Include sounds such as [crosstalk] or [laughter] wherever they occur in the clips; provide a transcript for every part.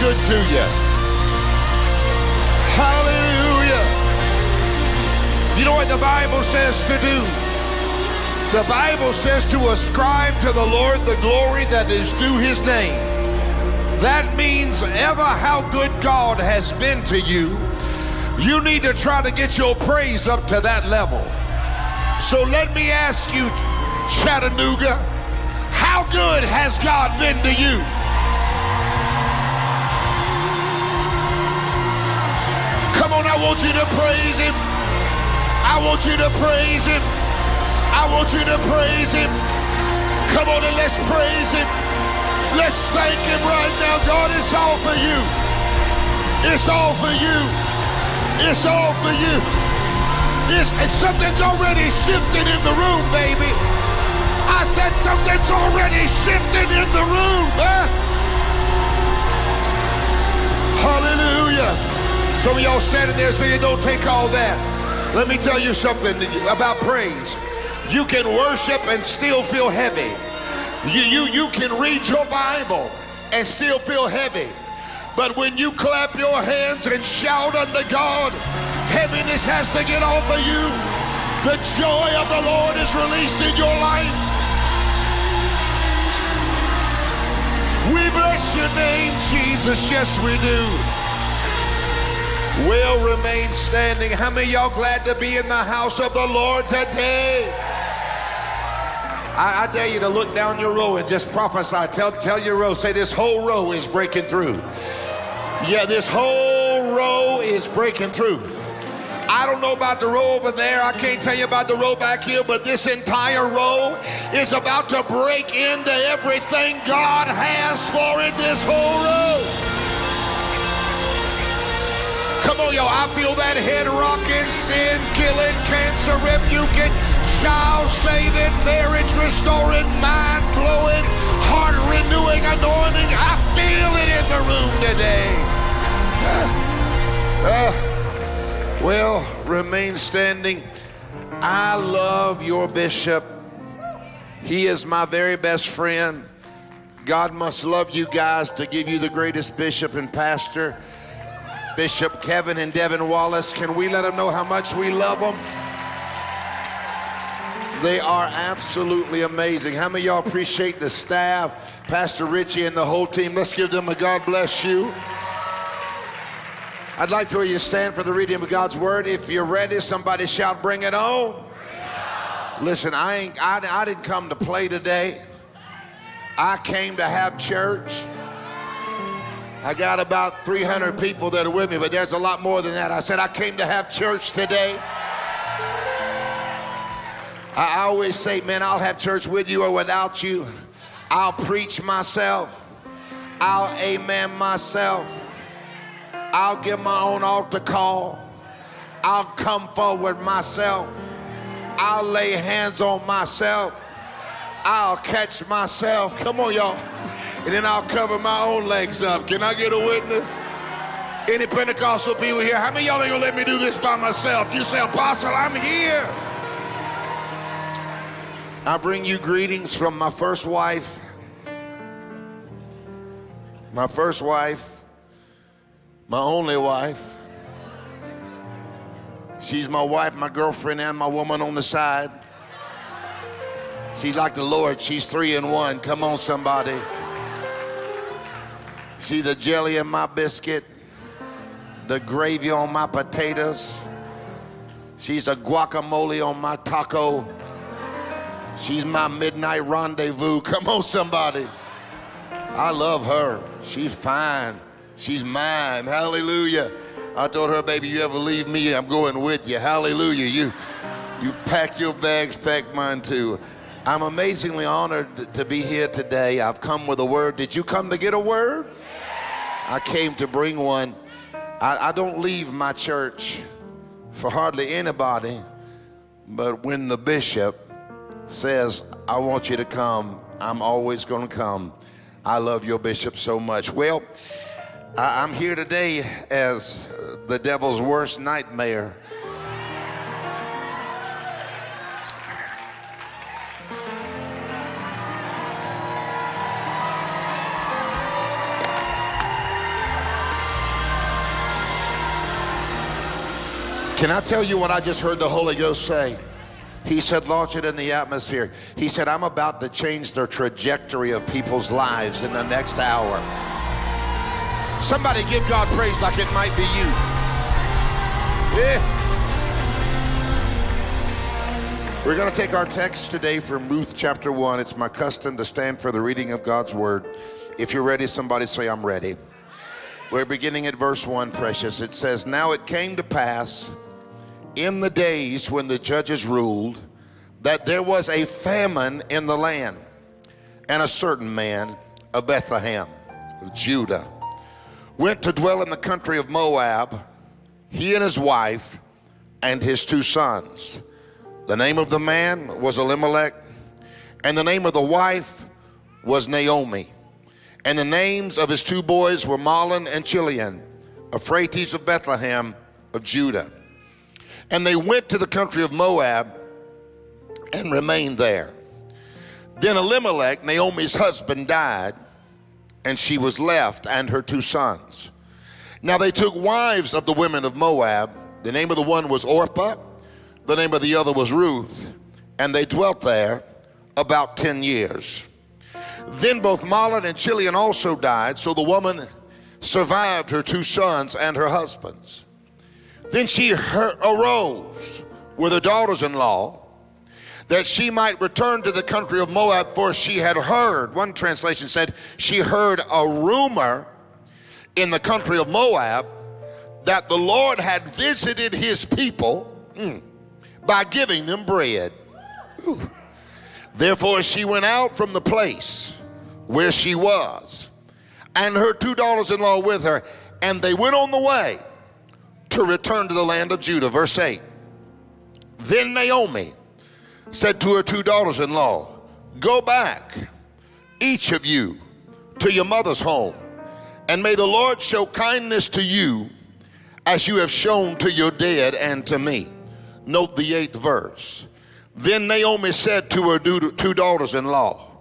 good to you. Hallelujah. You know what the Bible says to do? The Bible says to ascribe to the Lord the glory that is due his name. That means ever how good God has been to you, you need to try to get your praise up to that level. So let me ask you, Chattanooga, how good has God been to you? Want you to praise him. I want you to praise him. I want you to praise him. Come on and let's praise him. Let's thank him right now. God, it's all for you. It's all for you. It's all for you. It's, it's something's already shifted in the room, baby. I said something's already shifted in the room. Huh? Hallelujah. Some of y'all standing there saying, don't take all that. Let me tell you something about praise. You can worship and still feel heavy. You, you, you can read your Bible and still feel heavy. But when you clap your hands and shout unto God, heaviness has to get off of you. The joy of the Lord is released in your life. We bless your name, Jesus. Yes, we do. Will remain standing. How many y'all glad to be in the house of the Lord today? I, I, dare you to look down your row and just prophesy. Tell, tell your row, say, this whole row is breaking through. Yeah, this whole row is breaking through. I don't know about the row over there. I can't tell you about the row back here, but this entire row is about to break into everything God has for it. This whole row. Come on, y'all. I feel that head rocking, sin killing, cancer rebuking, child saving, marriage restoring, mind blowing, heart renewing anointing. I feel it in the room today. [sighs] Uh, well, remain standing. I love your bishop. He is my very best friend. God must love you guys to give you the greatest bishop and pastor. Bishop Kevin and Devin Wallace. Can we let them know how much we love them? They are absolutely amazing. How many y'all appreciate the staff, Pastor Richie and the whole team? Let's give them a God bless you. I'd like for you to stand for the reading of God's word. If you're ready, somebody shout, bring it on. Bring it on. Listen, I, ain't, I, I didn't come to play today. I came to have church. I got about 300 people that are with me, but there's a lot more than that. I said, I came to have church today. I always say, man, I'll have church with you or without you. I'll preach myself. I'll amen myself. I'll give my own altar call. I'll come forward myself. I'll lay hands on myself. I'll catch myself. Come on, y'all. And then I'll cover my own legs up. Can I get a witness? Any Pentecostal people here? How many y'all ain't gonna let me do this by myself? You say, Apostle, I'm here. I bring you greetings from my first wife. My first wife, my only wife. She's my wife, my girlfriend, and my woman on the side. She's like the Lord. She's three in one. Come on, somebody. She's the jelly in my biscuit, the gravy on my potatoes. She's a guacamole on my taco. She's my midnight rendezvous. Come on, somebody. I love her. She's fine. She's mine. Hallelujah. I told her, baby, you ever leave me, I'm going with you. Hallelujah. You you pack your bags, pack mine too. I'm amazingly honored to be here today. I've come with a word. Did you come to get a word? I came to bring one. I, I don't leave my church for hardly anybody, but when the bishop says, I want you to come, I'm always going to come. I love your bishop so much. Well, I'm here today as the devil's worst nightmare. Can I tell you what I just heard the Holy Ghost say? He said, launch it in the atmosphere. He said, I'm about to change the trajectory of people's lives in the next hour. Somebody give God praise like it might be you. Yeah. We're going to take our text today from Ruth chapter 1. It's my custom to stand for the reading of God's word. If you're ready, somebody say, I'm ready. We're beginning at verse 1, precious. It says, Now it came to pass in the days when the judges ruled that there was a famine in the land, and a certain man of Bethlehem, of Judah, went to dwell in the country of Moab, he and his wife and his two sons. The name of the man was Elimelech, and the name of the wife was Naomi. And the names of his two boys were Mahlon and Chilion, Ephrathites of Bethlehem of Judah. And they went to the country of Moab and remained there. Then Elimelech, Naomi's husband, died, and she was left and her two sons. Now they took wives of the women of Moab. The name of the one was Orpah, the name of the other was Ruth, and they dwelt there about 10 years. Then both Mahlon and Chilion also died, so the woman survived her two sons and her husbands. Then she arose with her daughters in law that she might return to the country of Moab, for she had heard, one translation said, she heard a rumor in the country of Moab that the Lord had visited his people mm, by giving them bread. Ooh. Therefore, she went out from the place where she was, and her two daughters in law with her, and they went on the way to return to the land of Judah. Verse 8. Then Naomi said to her two daughters in law, Go back, each of you, to your mother's home, and may the Lord show kindness to you as you have shown to your dead and to me. Note the eighth verse. Then Naomi said to her two daughters in law,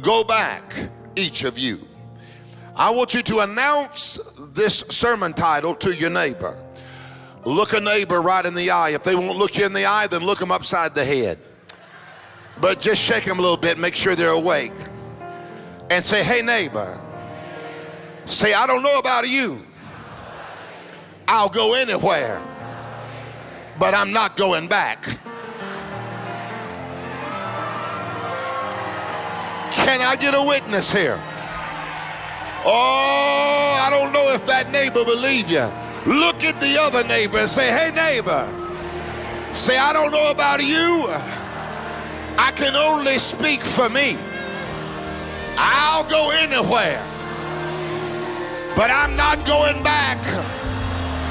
Go back, each of you. I want you to announce this sermon title to your neighbor. Look a neighbor right in the eye. If they won't look you in the eye, then look them upside the head. But just shake them a little bit, make sure they're awake. And say, Hey, neighbor, say, I don't know about you. I'll go anywhere, but I'm not going back. Can I get a witness here? Oh, I don't know if that neighbor believe you. Look at the other neighbor and say, hey neighbor, say, I don't know about you. I can only speak for me. I'll go anywhere, but I'm not going back.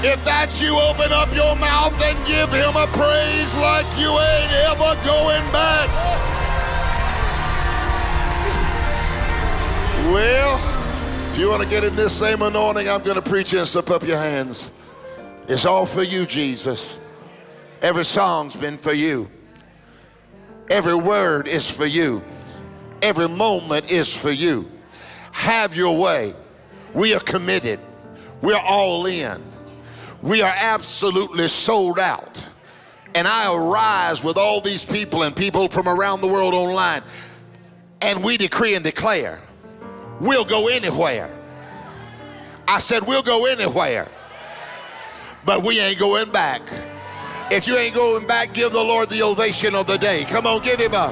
If that's you, open up your mouth and give him a praise like you ain't ever going back. Well, if you want to get in this same anointing, I'm going to preach and slip up your hands. It's all for you, Jesus. Every song's been for you. Every word is for you. Every moment is for you. Have your way. We are committed. We're all in. We are absolutely sold out. And I arise with all these people and people from around the world online. And we decree and declare We'll go anywhere. I said, We'll go anywhere. But we ain't going back. If you ain't going back, give the Lord the ovation of the day. Come on, give him a.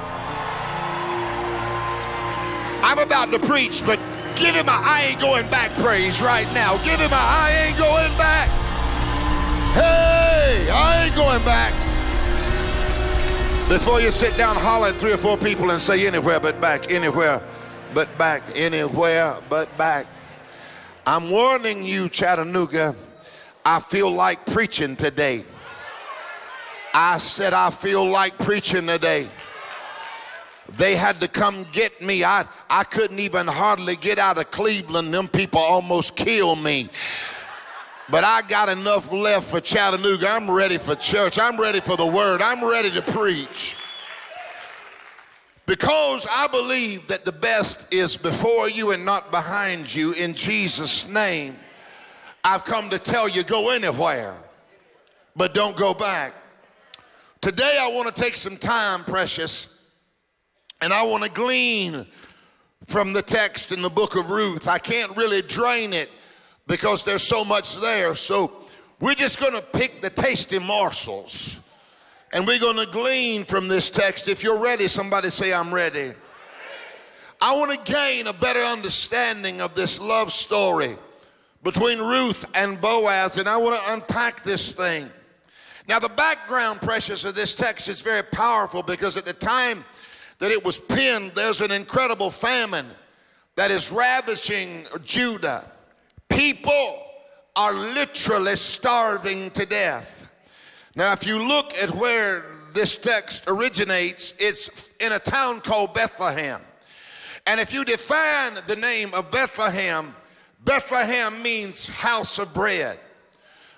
I'm about to preach, but give him a I ain't going back praise right now. Give him a I ain't going back. Hey, I ain't going back. Before you sit down, holler at three or four people and say anywhere but back, anywhere but back, anywhere but back. I'm warning you, Chattanooga, I feel like preaching today. I said, I feel like preaching today. They had to come get me. I, I couldn't even hardly get out of Cleveland. Them people almost killed me. But I got enough left for Chattanooga. I'm ready for church. I'm ready for the word. I'm ready to preach. Because I believe that the best is before you and not behind you in Jesus' name, I've come to tell you go anywhere, but don't go back. Today, I want to take some time, precious, and I want to glean from the text in the book of Ruth. I can't really drain it because there's so much there. So we're just going to pick the tasty morsels and we're going to glean from this text. If you're ready, somebody say, I'm ready. I want to gain a better understanding of this love story between Ruth and Boaz, and I want to unpack this thing. Now, the background, precious, of this text is very powerful because at the time that it was penned, there's an incredible famine that is ravaging Judah. People are literally starving to death. Now, if you look at where this text originates, it's in a town called Bethlehem. And if you define the name of Bethlehem, Bethlehem means house of bread.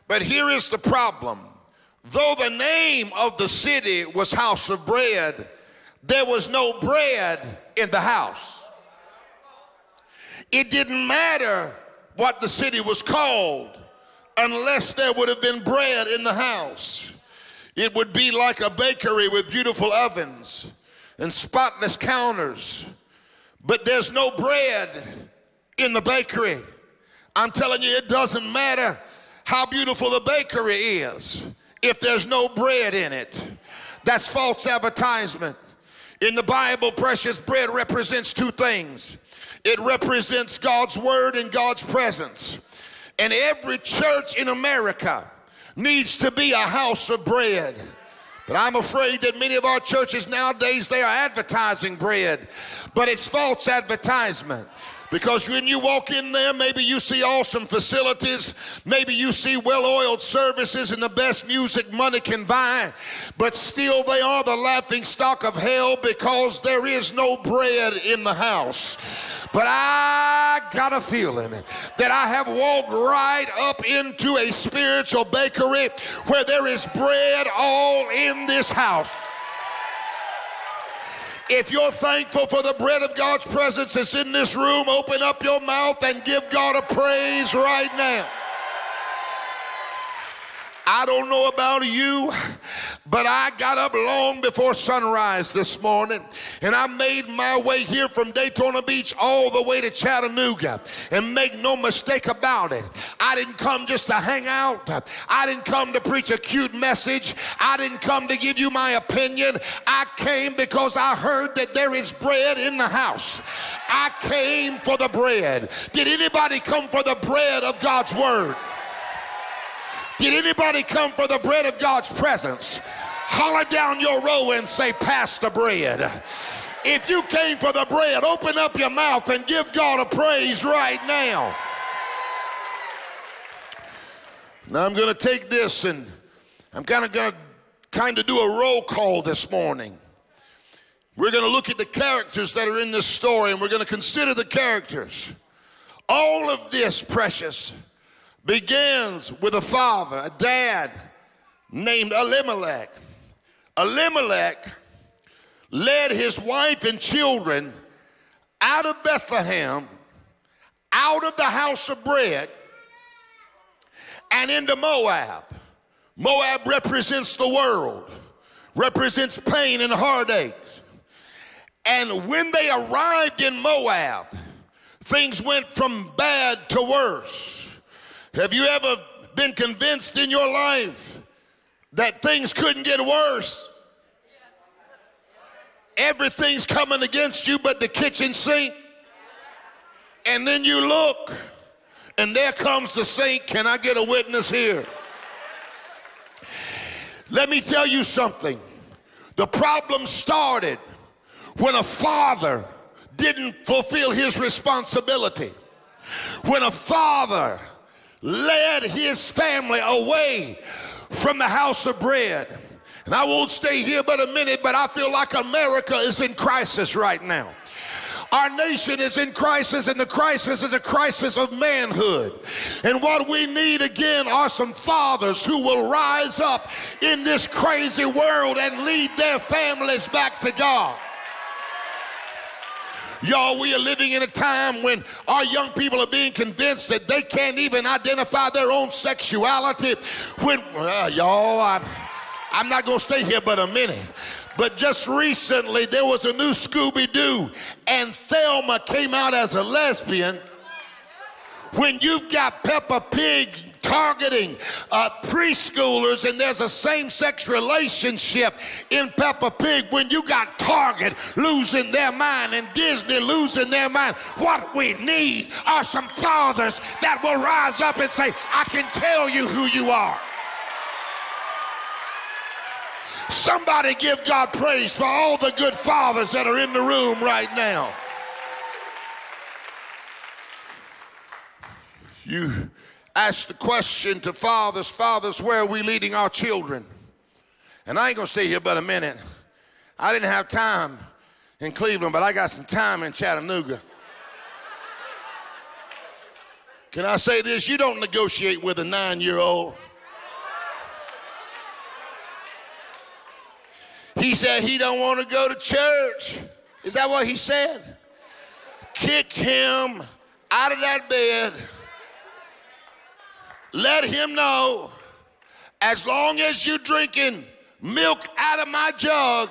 But here is the problem. Though the name of the city was house of bread, there was no bread in the house. It didn't matter what the city was called unless there would have been bread in the house. It would be like a bakery with beautiful ovens and spotless counters but there's no bread in the bakery. I'm telling you, it doesn't matter how beautiful the bakery is if there's no bread in it. That's false advertisement. In the Bible, precious bread represents two things it represents God's word and God's presence. And every church in America needs to be a house of bread. But I'm afraid that many of our churches nowadays, they are advertising bread, but it's false advertisement. Because when you walk in there, maybe you see awesome facilities, maybe you see well oiled services and the best music money can buy, but still they are the laughing stock of hell because there is no bread in the house. But I got a feeling that I have walked right up into a spiritual bakery where there is bread all in this house. If you're thankful for the bread of God's presence that's in this room, open up your mouth and give God a praise right now. I don't know about you, but I got up long before sunrise this morning and I made my way here from Daytona Beach all the way to Chattanooga. And make no mistake about it, I didn't come just to hang out. I didn't come to preach a cute message. I didn't come to give you my opinion. I came because I heard that there is bread in the house. I came for the bread. Did anybody come for the bread of God's word? Did anybody come for the bread of God's presence? Holler down your row and say, Pass the bread. If you came for the bread, open up your mouth and give God a praise right now. Now I'm going to take this and I'm kind of going to kind of do a roll call this morning. We're going to look at the characters that are in this story and we're going to consider the characters. All of this, precious, begins with a father, a dad named Elimelech. Elimelech led his wife and children out of Bethlehem, out of the house of bread, and into Moab. Moab represents the world, represents pain and heartaches. And when they arrived in Moab, things went from bad to worse. Have you ever been convinced in your life that things couldn't get worse? Everything's coming against you but the kitchen sink. And then you look, and there comes the sink. Can I get a witness here? Let me tell you something. The problem started when a father didn't fulfill his responsibility. When a father led his family away from the house of bread. And I won't stay here but a minute, but I feel like America is in crisis right now. Our nation is in crisis, and the crisis is a crisis of manhood. And what we need again are some fathers who will rise up in this crazy world and lead their families back to God. Y'all, we are living in a time when our young people are being convinced that they can't even identify their own sexuality. When, uh, y'all, I'm, I'm not going to stay here but a minute. But just recently, there was a new Scooby Doo, and Velma came out as a lesbian. When you've got Peppa Pig targeting uh, preschoolers and there's a same-sex relationship in Peppa Pig when you got Target losing their mind and Disney losing their mind. What we need are some fathers that will rise up and say, I can tell you who you are. Somebody give God praise for all the good fathers that are in the room right now. You ask the question to fathers Fathers, where are we leading our children? And I ain't gonna stay here but a minute. I didn't have time in Cleveland, but I got some time in Chattanooga. Can I say this? You don't negotiate with a nine year old. He said he don't want to go to church. Is that what he said? Kick him out of that bed let him know as long as you're drinking milk out of my jug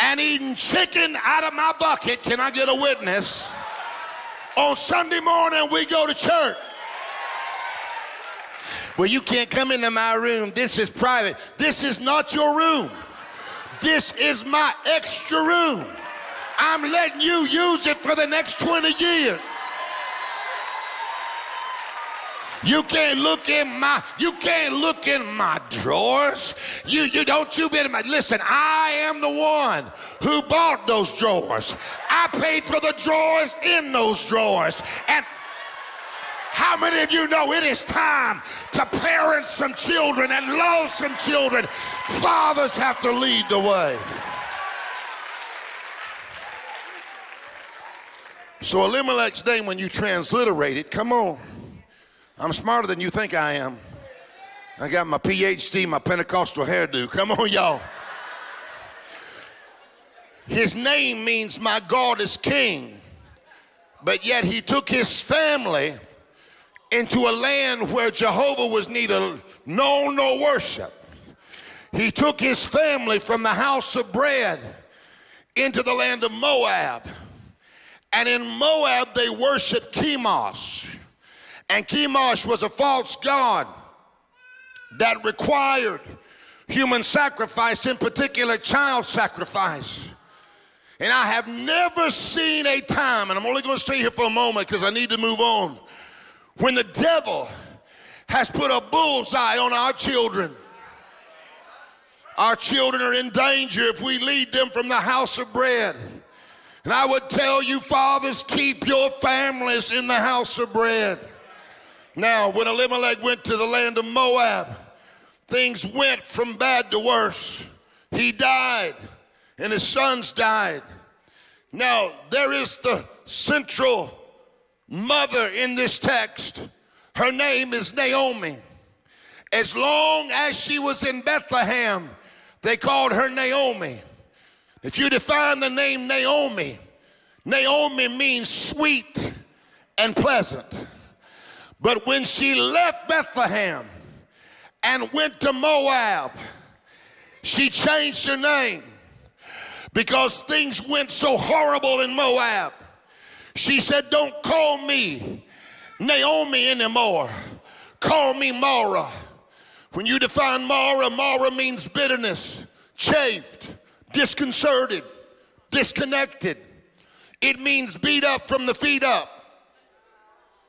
and eating chicken out of my bucket, can I get a witness? On Sunday morning, we go to church. Well, you can't come into my room. This is private. This is not your room. This is my extra room. I'm letting you use it for the next 20 years. You can't look in my you can't look in my drawers. You you don't you be my listen, I am the one who bought those drawers. I paid for the drawers in those drawers. And how many of you know it is time to parent some children and love some children? Fathers have to lead the way. So Elimelech's name, when you transliterate it, come on. I'm smarter than you think I am. I got my PhD, my Pentecostal hairdo. Come on, y'all. His name means my God is king. But yet he took his family into a land where Jehovah was neither known nor worshiped. He took his family from the house of bread into the land of Moab. And in Moab, they worshiped Chemosh. And Chemosh was a false god that required human sacrifice, in particular child sacrifice. And I have never seen a time, and I'm only going to stay here for a moment because I need to move on, when the devil has put a bullseye on our children. Our children are in danger if we lead them from the house of bread. And I would tell you, fathers, keep your families in the house of bread. Now, when Elimelech went to the land of Moab, things went from bad to worse. He died, and his sons died. Now, there is the central mother in this text. Her name is Naomi. As long as she was in Bethlehem, they called her Naomi. If you define the name Naomi, Naomi means sweet and pleasant. But when she left Bethlehem and went to Moab, she changed her name because things went so horrible in Moab. She said, Don't call me Naomi anymore. Call me Mara. When you define Mara, Mara means bitterness, chafed, disconcerted, disconnected. It means beat up from the feet up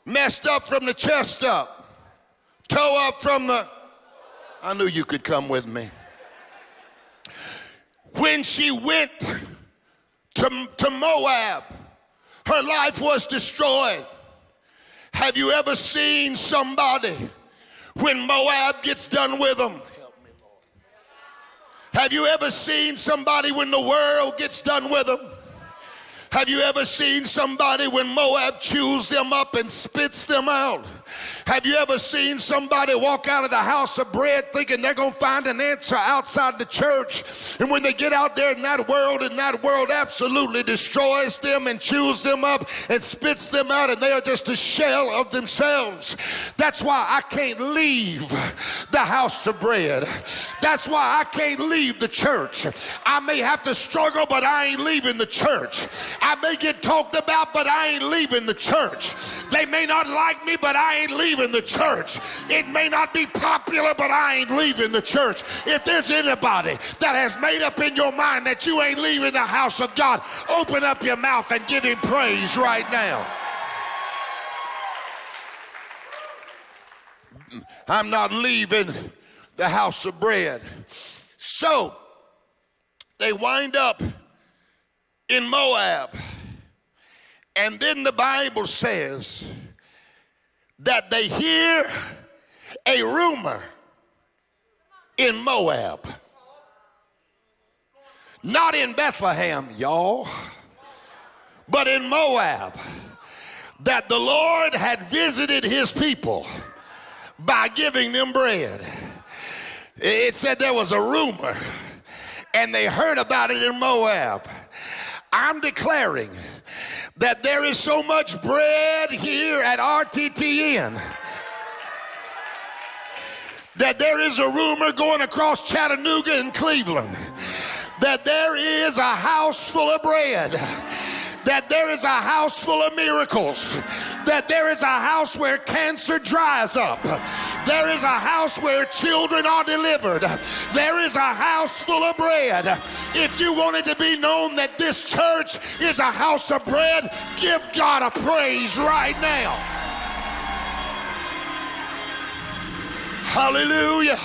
messed up from the chest up, toe up from the. I knew you could come with me. When she went to, to Moab, her life was destroyed. Have you ever seen somebody when Moab gets done with them? Have you ever seen somebody when the world gets done with them? Have you ever seen somebody when Moab chews them up and spits them out? Have you ever seen somebody walk out of the house of bread thinking they're going to find an answer outside the church? And when they get out there in that world, and that world absolutely destroys them and chews them up and spits them out, and they are just a shell of themselves. That's why I can't leave the house of bread. That's why I can't leave the church. I may have to struggle, but I ain't leaving the church. I may get talked about, but I ain't leaving the church. They may not like me, but I ain't leaving the church. It may not be popular, but I ain't leaving the church. If there's anybody that has made up in your mind that you ain't leaving the house of God, open up your mouth and give him praise right now. I'm not leaving the house of bread. So they wind up in Moab. And then the Bible says that they hear a rumor in Moab. Not in Bethlehem, y'all, but in Moab. That the Lord had visited his people by giving them bread. It said there was a rumor, and they heard about it in Moab. I'm declaring that there is so much bread here at RTTN that there is a rumor going across Chattanooga and Cleveland that there is a house full of bread that there is a house full of miracles, that there is a house where cancer dries up, there is a house where children are delivered, there is a house full of bread. If you wanted to be known that this church is a house of bread, give God a praise right now. Hallelujah.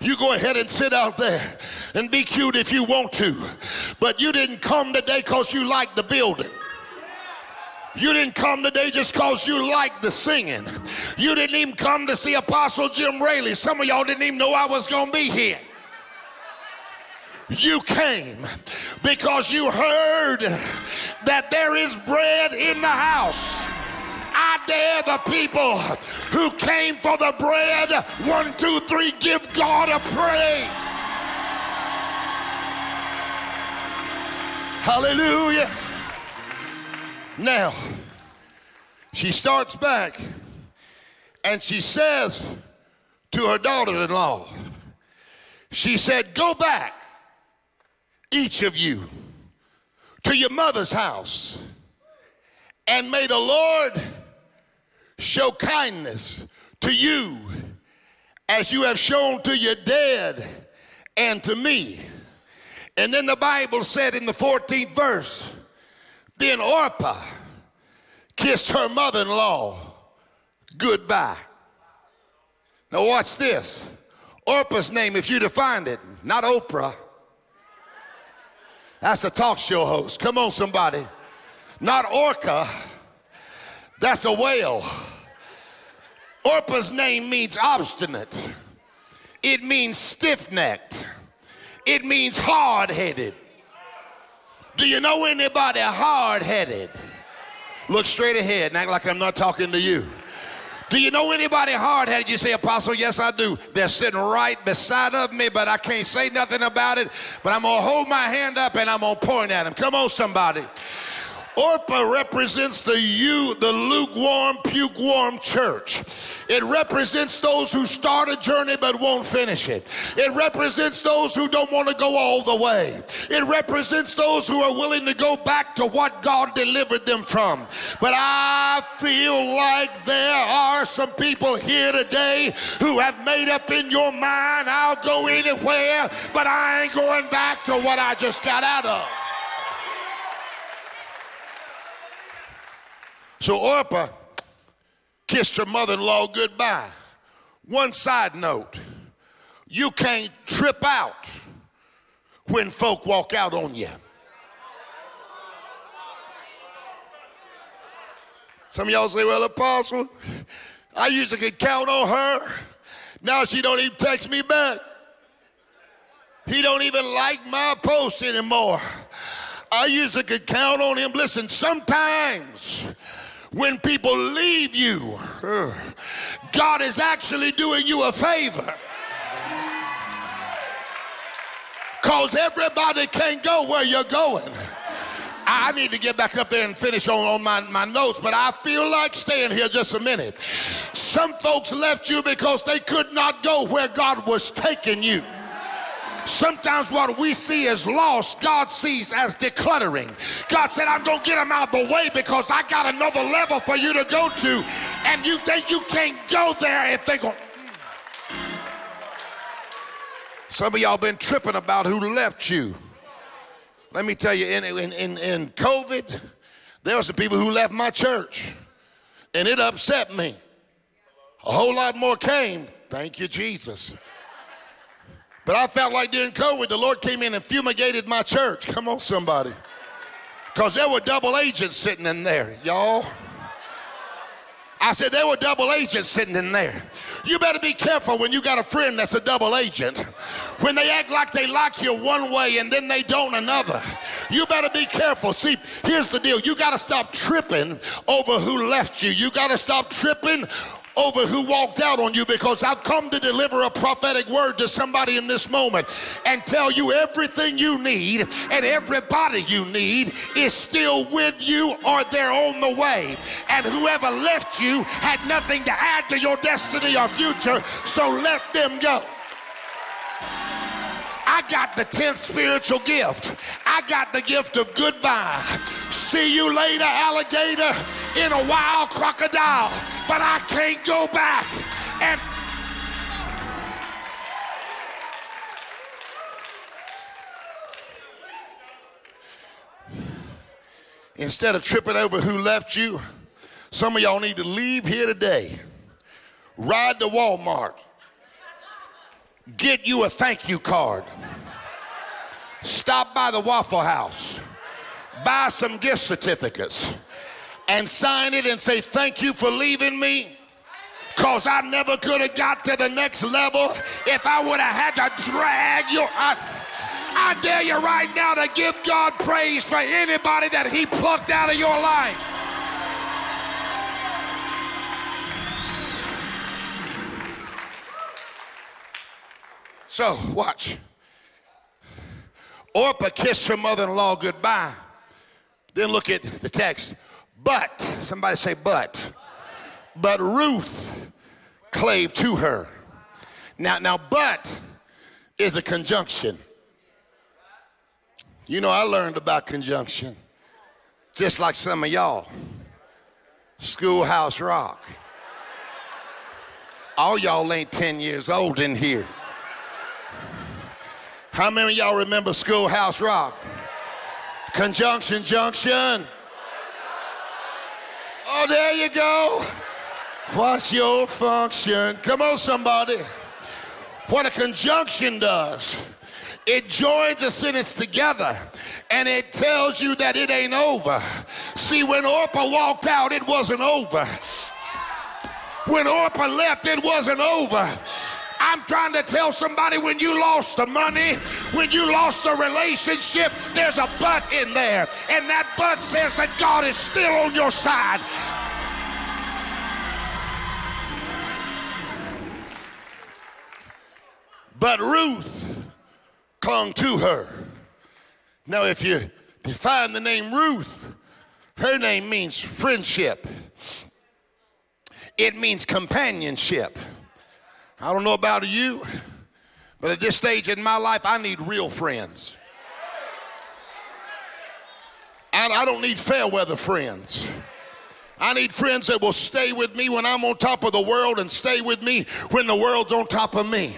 You go ahead and sit out there and be cute if you want to. But you didn't come today because you like the building. You didn't come today just because you like the singing. You didn't even come to see Apostle Jim Raley. Some of y'all didn't even know I was going to be here. You came because you heard that there is bread in the house. I dare the people who came for the bread, one, two, three, give God a praise. Hallelujah. Now, she starts back and she says to her daughter in law, she said, Go back, each of you, to your mother's house, and may the Lord show kindness to you as you have shown to your dead and to me. And then the Bible said in the 14th verse, then Orpah kissed her mother in law goodbye. Now, watch this. Orpah's name, if you define it, not Oprah. That's a talk show host. Come on, somebody. Not Orca. That's a whale. Orpah's name means obstinate, it means stiff necked, it means hard headed. Do you know anybody hard headed? Look straight ahead and act like I'm not talking to you. Do you know anybody hard headed? You say, Apostle, yes, I do. They're sitting right beside of me, but I can't say nothing about it. But I'm going to hold my hand up and I'm going to point at them. Come on, somebody. Orpah represents the you, the lukewarm, pukewarm church. It represents those who start a journey but won't finish it. It represents those who don't want to go all the way. It represents those who are willing to go back to what God delivered them from. But I feel like there are some people here today who have made up in your mind, I'll go anywhere, but I ain't going back to what I just got out of. So Orpah kissed her mother in law goodbye. One side note you can't trip out when folk walk out on you. Some of y'all say, well, Apostle, I used to could count on her. Now she don't even text me back. He don't even like my posts anymore. I usually could count on him. Listen, sometimes when people leave you, God is actually doing you a favor. Because everybody can't go where you're going. I need to get back up there and finish on, on my, my notes, but I feel like staying here just a minute. Some folks left you because they could not go where God was taking you. Sometimes what we see as loss, God sees as decluttering. God said, I'm going to get them out of the way because I got another level for you to go to. And you think you can't go there if they go. Mm. Some of y'all been tripping about who left you. Let me tell you, in, in, in, in COVID, there were some people who left my church, and it upset me. A whole lot more came. Thank you, Jesus. But I felt like during COVID, the Lord came in and fumigated my church. Come on, somebody. Because there were double agents sitting in there, y'all. I said there were double agents sitting in there. You better be careful when you got a friend that's a double agent. When they act like they like you one way and then they don't another. You better be careful. See, here's the deal. You got to stop tripping over who left you. You got to stop tripping over who walked out on you because I've come to deliver a prophetic word to somebody in this moment and tell you everything you need and everybody you need is still with you or they're on the way. And whoever left you had nothing to add to your destiny or future, so let them go. I got the 10th spiritual gift. I got the gift of goodbye. See you later, alligator, in a wild crocodile. But I can't go back and Instead of tripping over who left you, some of y'all need to leave here today, ride to Walmart, get you a thank you card. Stop by the Waffle House, buy some gift certificates, and sign it and say, Thank you for leaving me. Because I never could have got to the next level if I would have had to drag you. I, I dare you right now to give God praise for anybody that He plucked out of your life. So, watch. Orpah kissed her mother in law goodbye. Then look at the text. But, somebody say, but. But Ruth clave to her. Now, now, but is a conjunction. You know, I learned about conjunction, just like some of y'all. Schoolhouse Rock. All y'all ain't 10 years old in here. How many of y'all remember Schoolhouse Rock? Conjunction Junction. Oh, there you go. What's your function? Come on, somebody. What a conjunction does, it joins a sentence together and it tells you that it ain't over. See, when Orpah walked out, it wasn't over. When Orpah left, it wasn't over. I'm trying to tell somebody when you lost the money, when you lost the relationship, there's a but in there. And that but says that God is still on your side. But Ruth clung to her. Now, if you define the name Ruth, her name means friendship, it means companionship. I don't know about you, but at this stage in my life, I need real friends. And I don't need fair weather friends. I need friends that will stay with me when I'm on top of the world and stay with me when the world's on top of me.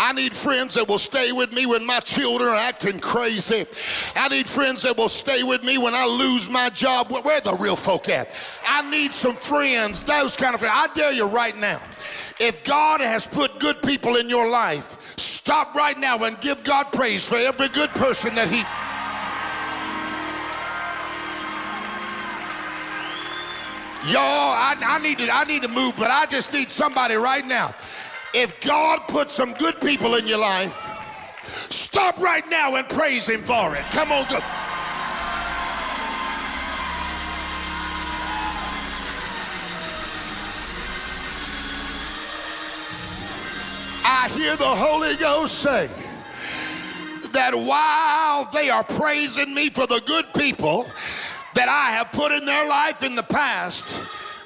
I need friends that will stay with me when my children are acting crazy. I need friends that will stay with me when I lose my job. Where the real folk at? I need some friends, those kind of friends. I dare you right now. If God has put good people in your life, stop right now and give God praise for every good person that He. Y'all, I, I, need to, I need to move, but I just need somebody right now. If God put some good people in your life, stop right now and praise Him for it. Come on, go. I hear the Holy Ghost say that while they are praising me for the good people that I have put in their life in the past,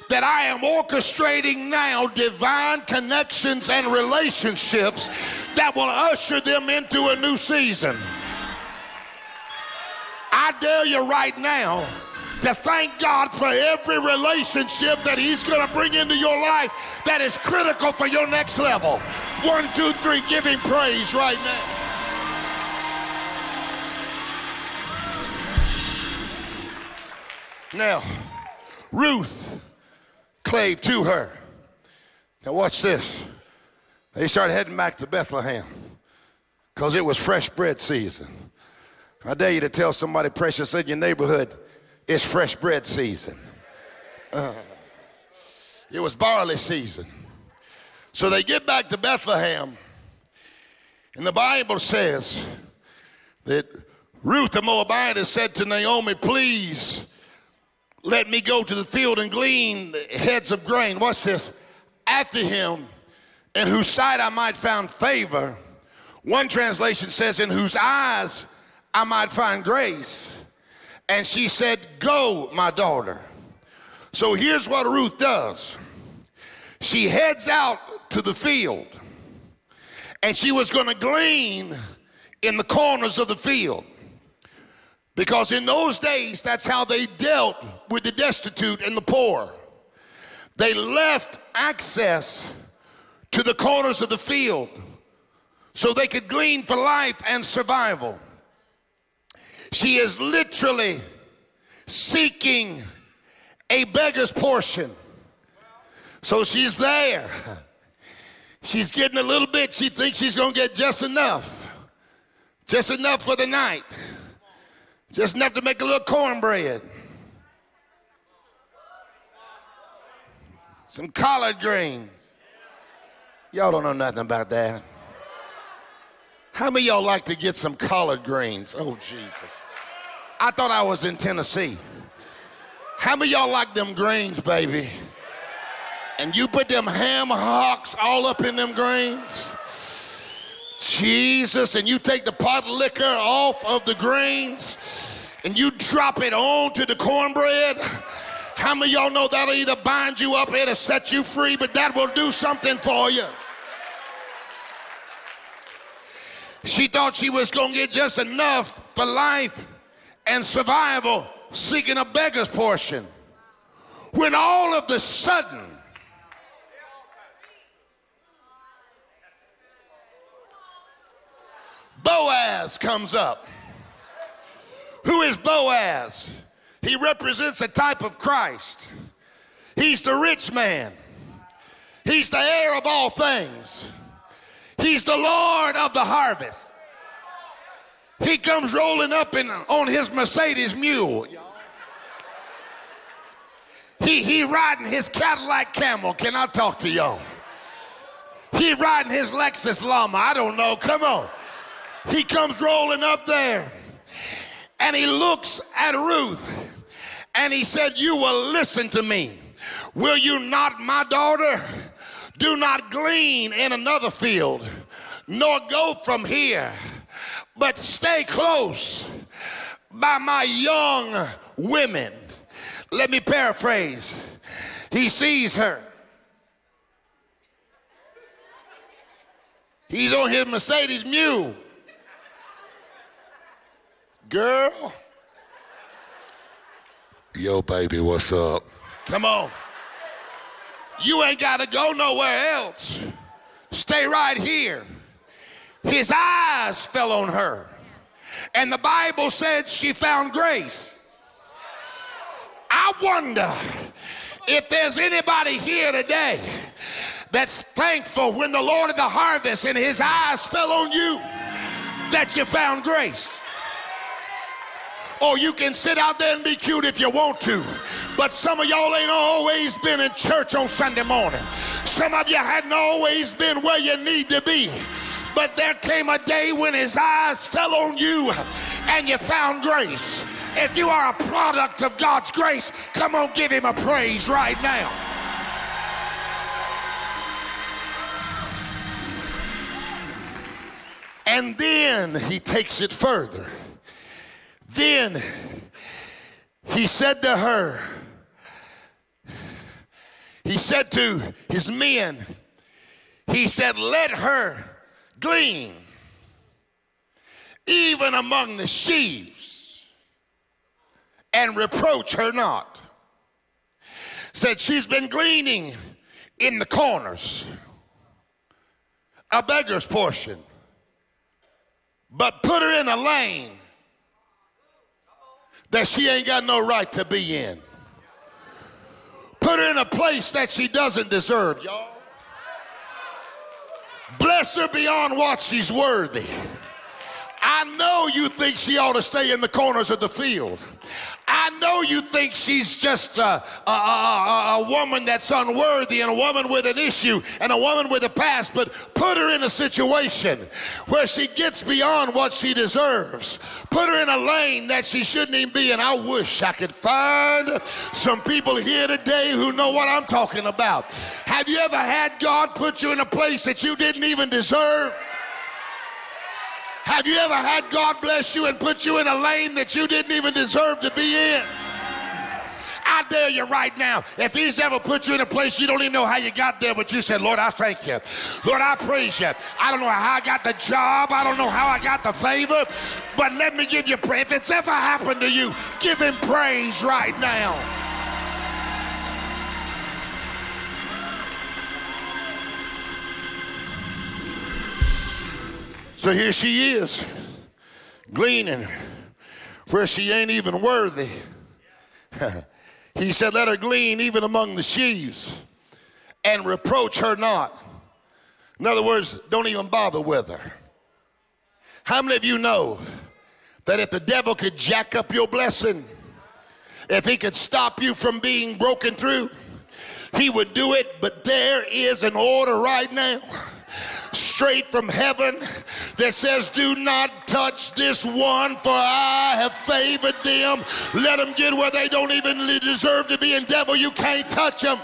that I am orchestrating now divine connections and relationships that will usher them into a new season. I dare you right now to thank God for every relationship that He's going to bring into your life that is critical for your next level. One, two, three, give Him praise right now. Now, Ruth clave to her. Now, watch this. They started heading back to Bethlehem because it was fresh bread season. I dare you to tell somebody precious in your neighborhood, it's fresh bread season. Uh, it was barley season. So they get back to Bethlehem, and the Bible says that Ruth the Moabitess said to Naomi, Please let me go to the field and glean the heads of grain. What's this? After him, in whose sight I might find favor. One translation says, In whose eyes I might find grace. And she said, Go, my daughter. So here's what Ruth does she heads out to the field, and she was going to glean in the corners of the field. Because in those days, that's how they dealt with the destitute and the poor. They left access to the corners of the field so they could glean for life and survival. She is literally seeking a beggar's portion. So she's there. She's getting a little bit. She thinks she's going to get just enough. Just enough for the night. Just enough to make a little cornbread. Some collard greens. Y'all don't know nothing about that. How many y'all like to get some collard greens? Oh, Jesus. I thought I was in Tennessee. How many y'all like them greens, baby? And you put them ham hocks all up in them greens? Jesus, and you take the pot liquor off of the greens and you drop it onto the cornbread. How many y'all know that'll either bind you up, it'll set you free, but that will do something for you? She thought she was going to get just enough for life and survival, seeking a beggar's portion. When all of the sudden, Boaz comes up. Who is Boaz? He represents a type of Christ. He's the rich man. He's the heir of all things. He's the Lord of the harvest. He comes rolling up in, on his Mercedes mule. He, he riding his Cadillac Camel. Can I talk to y'all? He riding his Lexus Llama. I don't know. Come on. He comes rolling up there and he looks at Ruth and he said, You will listen to me. Will you not, my daughter? Do not glean in another field, nor go from here, but stay close by my young women. Let me paraphrase. He sees her. He's on his Mercedes mule. Girl. Yo, baby, what's up? Come on. You ain't got to go nowhere else. Stay right here. His eyes fell on her. And the Bible said she found grace. I wonder if there's anybody here today that's thankful when the Lord of the harvest and his eyes fell on you that you found grace. Or you can sit out there and be cute if you want to. But some of y'all ain't always been in church on Sunday morning. Some of you hadn't always been where you need to be. But there came a day when his eyes fell on you and you found grace. If you are a product of God's grace, come on, give him a praise right now. And then he takes it further. Then he said to her, he said to his men, he said, Let her glean even among the sheaves and reproach her not. Said she's been gleaning in the corners, a beggar's portion, but put her in a lane that she ain't got no right to be in. Put her in a place that she doesn't deserve, y'all. Bless her beyond what she's worthy. I know you think she ought to stay in the corners of the field. I know you think she's just a, a, a, a, woman that's unworthy and a woman with an issue and a woman with a past, but put her in a situation where she gets beyond what she deserves. Put her in a lane that she shouldn't even be in. I wish I could find some people here today who know what I'm talking about. Have you ever had God put you in a place that you didn't even deserve? Have you ever had God bless you and put you in a lane that you didn't even deserve to be in? I dare you right now, if he's ever put you in a place you don't even know how you got there, but you said, Lord, I thank you. Lord, I praise you. I don't know how I got the job. I don't know how I got the favor, but let me give you praise. If it's ever happened to you, give him praise right now. So here she is, gleaning where she ain't even worthy. [laughs] he said, Let her glean even among the sheaves and reproach her not. In other words, don't even bother with her. How many of you know that if the devil could jack up your blessing, if he could stop you from being broken through, he would do it, but there is an order right now straight from heaven that says, Do not touch this one, for I have favored them. Let them get where they don't even deserve to be, and devil, you can't touch them.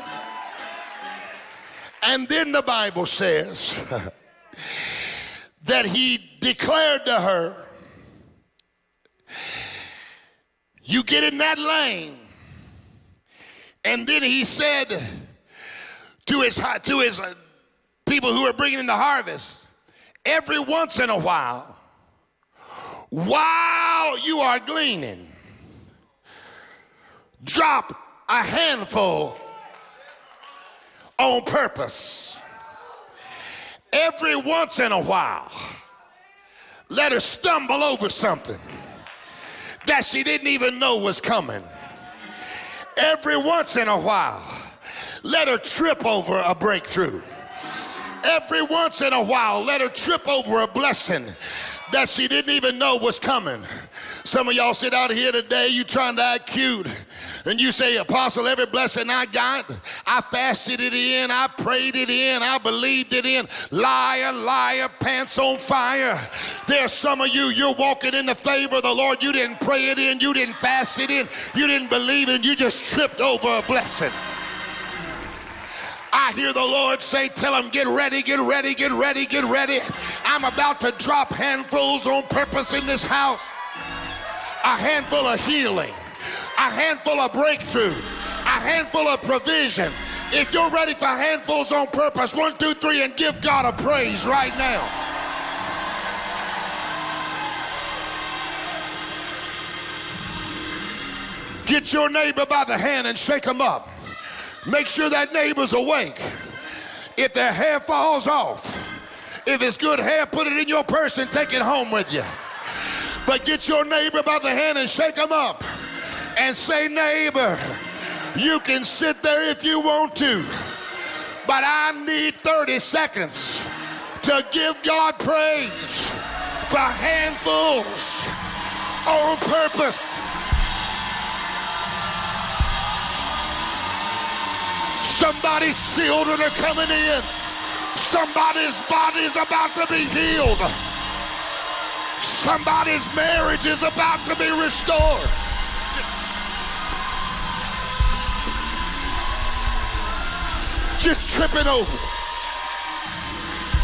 And then the Bible says [laughs] that he declared to her, You get in that lane. And then he said to his, to his uh, people who are bringing in the harvest, every once in a while, while you are gleaning, drop a handful on purpose. Every once in a while, let her stumble over something that she didn't even know was coming. Every once in a while, let her trip over a breakthrough every once in a while let her trip over a blessing that she didn't even know was coming. Some of y'all sit out here today, you trying to act cute, and you say, Apostle, every blessing I got, I fasted it in, I prayed it in, I believed it in. Liar, liar, pants on fire. There's some of you, you're walking in the favor of the Lord. You didn't pray it in, you didn't fast it in, you didn't believe it, and you just tripped over a blessing. I hear the Lord say, Tell them, get ready, get ready, get ready, get ready. I'm about to drop handfuls on purpose in this house. A handful of healing, a handful of breakthrough, a handful of provision. If you're ready for handfuls on purpose, one, two, three, and give God a praise right now. Get your neighbor by the hand and shake him up. Make sure that neighbor's awake. If their hair falls off, if it's good hair, put it in your purse and take it home with you. But get your neighbor by the hand and shake them up and say, Neighbor, you can sit there if you want to, but I need 30 seconds to give God praise for handfuls on purpose. Somebody's children are coming in. Somebody's body is about to be healed. Somebody's marriage is about to be restored. Just, just tripping over.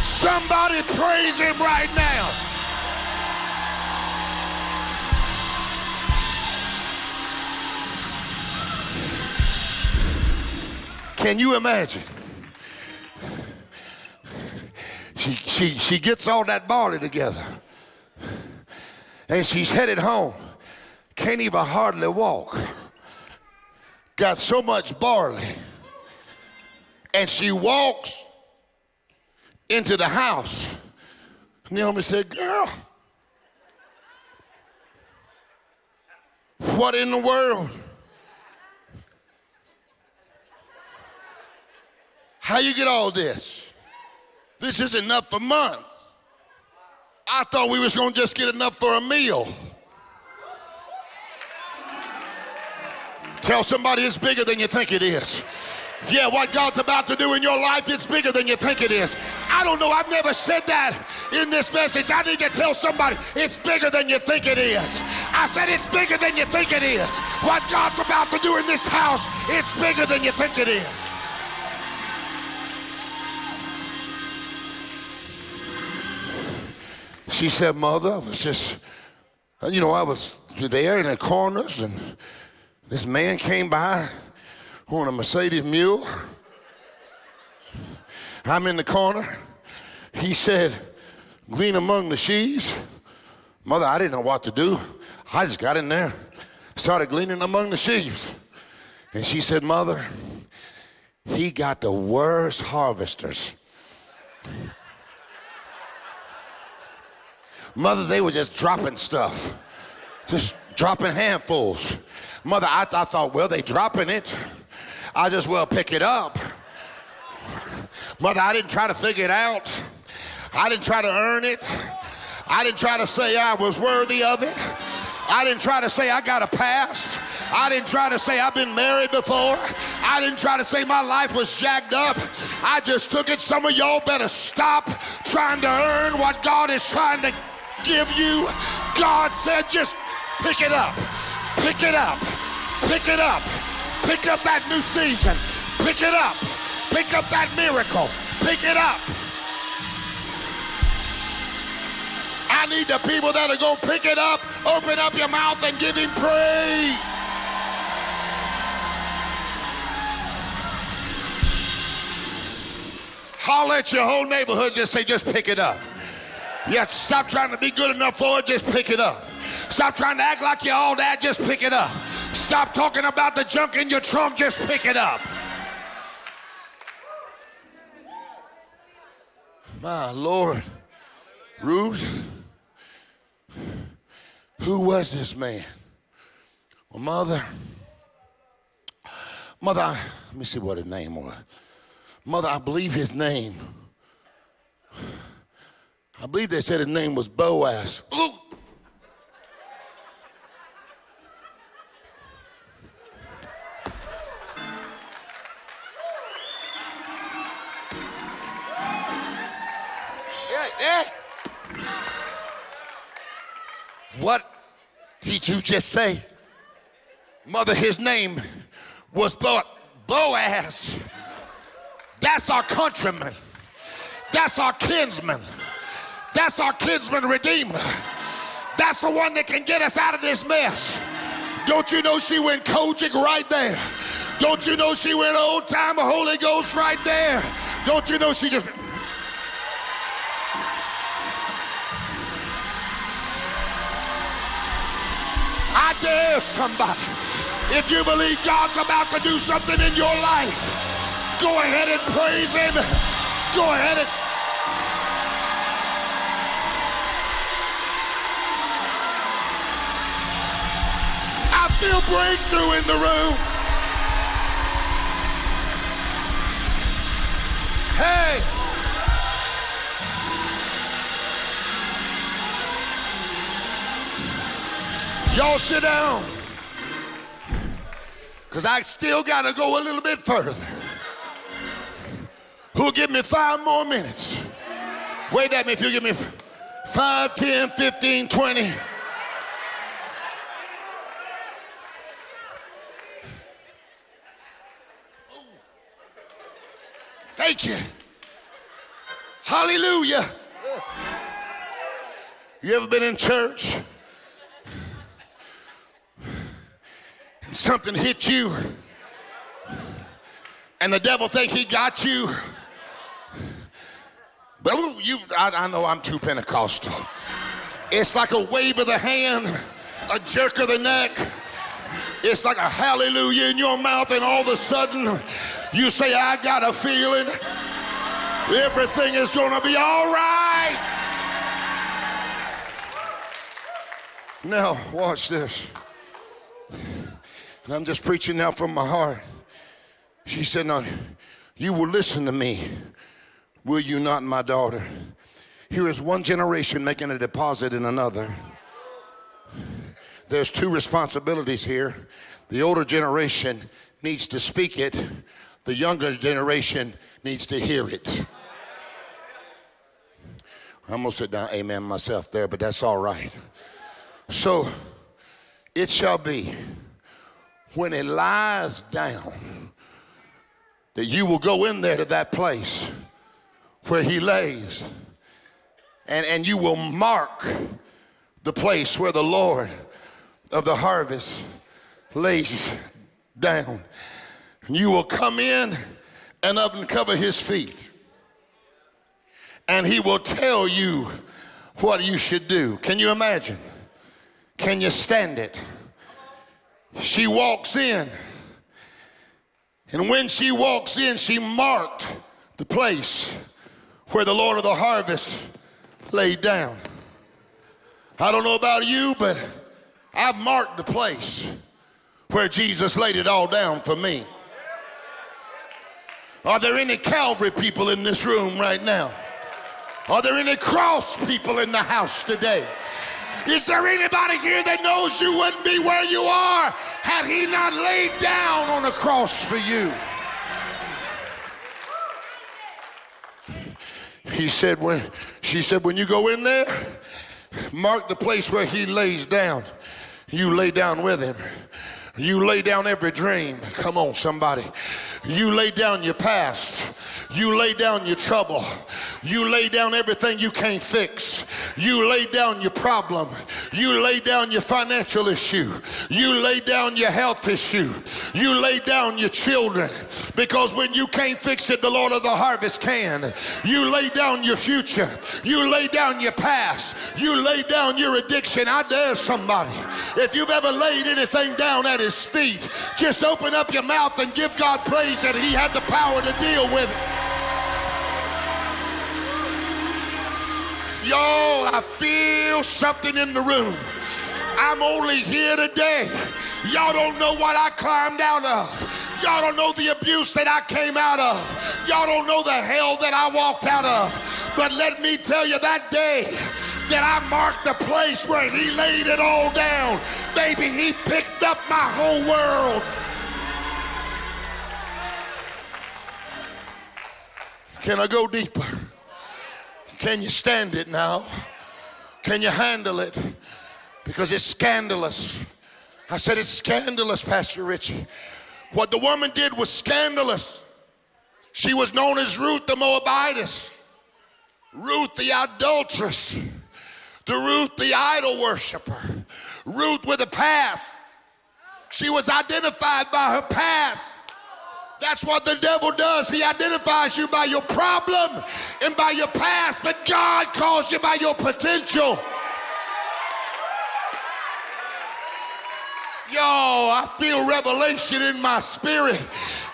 Somebody praise him right now. Can you imagine? She, she, she gets all that barley together and she's headed home. Can't even hardly walk. Got so much barley. And she walks into the house. Naomi said, Girl, what in the world? How you get all this? This is enough for months. I thought we was gonna just get enough for a meal. Tell somebody it's bigger than you think it is. Yeah, what God's about to do in your life, it's bigger than you think it is. I don't know, I've never said that in this message. I need to tell somebody it's bigger than you think it is. I said it's bigger than you think it is. What God's about to do in this house, it's bigger than you think it is. She said, Mother, I was just, you know, I was there in the corners and this man came by on a Mercedes mule. I'm in the corner. He said, Glean among the sheaves. Mother, I didn't know what to do. I just got in there, started gleaning among the sheaves. And she said, Mother, he got the worst harvesters. Mother, they were just dropping stuff, just dropping handfuls. Mother, I, I thought, well, they dropping it. I just well pick it up. Mother, I didn't try to figure it out. I didn't try to earn it. I didn't try to say I was worthy of it. I didn't try to say I got a past. I didn't try to say I've been married before. I didn't try to say my life was jacked up. I just took it. Some of y'all better stop trying to earn what God is trying to give you. God said, just pick it up. Pick it up. Pick it up. Pick up that new season. Pick it up. Pick up that miracle. Pick it up. I need the people that are going to pick it up, open up your mouth and give him praise. I'll let your whole neighborhood just say, just pick it up. Yeah, stop trying to be good enough for it, just pick it up. Stop trying to act like you're all that, just pick it up. Stop talking about the junk in your trunk, just pick it up. My Lord. Ruth, who was this man? Well, mother, mother, let me see what his name was. Mother, I believe his name I believe they said his name was Boaz. Ooh. What did you just say? Mother, his name was Bo- Boaz. That's our countryman. That's our kinsman. That's our kinsman redeemer. That's the one that can get us out of this mess. Don't you know she went COGIC right there? Don't you know she went old time Holy Ghost right there? Don't you know she just. I dare somebody. If you believe God's about to do something in your life, go ahead and praise Him. Go ahead and. Feel breakthrough in the room. Hey. Y'all sit down. Because I still got to go a little bit further. Who'll give me five more minutes? Wait at me if you give me five, ten, fifteen, twenty. Thank you. Hallelujah. You ever been in church? And something hit you. and the devil think he got you. But you, I, I know I'm too Pentecostal. It's like a wave of the hand, a jerk of the neck. It's like a hallelujah in your mouth, and all of a sudden you say, I got a feeling everything is going to be all right. Now, watch this. And I'm just preaching now from my heart. She said, Now, you will listen to me, will you not, my daughter? Here is one generation making a deposit in another. There's two responsibilities here. The older generation needs to speak it, the younger generation needs to hear it. I'm gonna sit down, amen, myself there, but that's all right. So it shall be when it lies down that you will go in there to that place where he lays and, and you will mark the place where the Lord of the harvest lays down. You will come in and uncover his feet, and he will tell you what you should do. Can you imagine? Can you stand it? She walks in, and when she walks in, she marked the place where the Lord of the harvest laid down. I don't know about you, but I've marked the place where Jesus laid it all down for me. Are there any Calvary people in this room right now? Are there any cross people in the house today? Is there anybody here that knows you wouldn't be where you are had he not laid down on the cross for you? He said when she said when you go in there, mark the place where he lays down. You lay down with him. You lay down every dream. Come on, somebody. You lay down your past. You lay down your trouble. You lay down everything you can't fix. You lay down your problem. You lay down your financial issue. You lay down your health issue. You lay down your children. Because when you can't fix it, the Lord of the harvest can. You lay down your future. You lay down your past. You lay down your addiction. I dare somebody. If you've ever laid anything down at his feet, just open up your mouth and give God praise that he had the power to deal with it. Y'all, I feel something in the room. I'm only here today. Y'all don't know what I climbed out of. Y'all don't know the abuse that I came out of. Y'all don't know the hell that I walked out of. But let me tell you that day that I marked the place where he laid it all down. Baby, he picked up my whole world. Can I go deeper? Can you stand it now? Can you handle it? Because it's scandalous. I said it's scandalous, Pastor Richie. What the woman did was scandalous. She was known as Ruth the Moabitess, Ruth the adulteress, the Ruth the idol worshiper, Ruth with a past. She was identified by her past. That's what the devil does. He identifies you by your problem and by your past, but God calls you by your potential. Yo, I feel revelation in my spirit.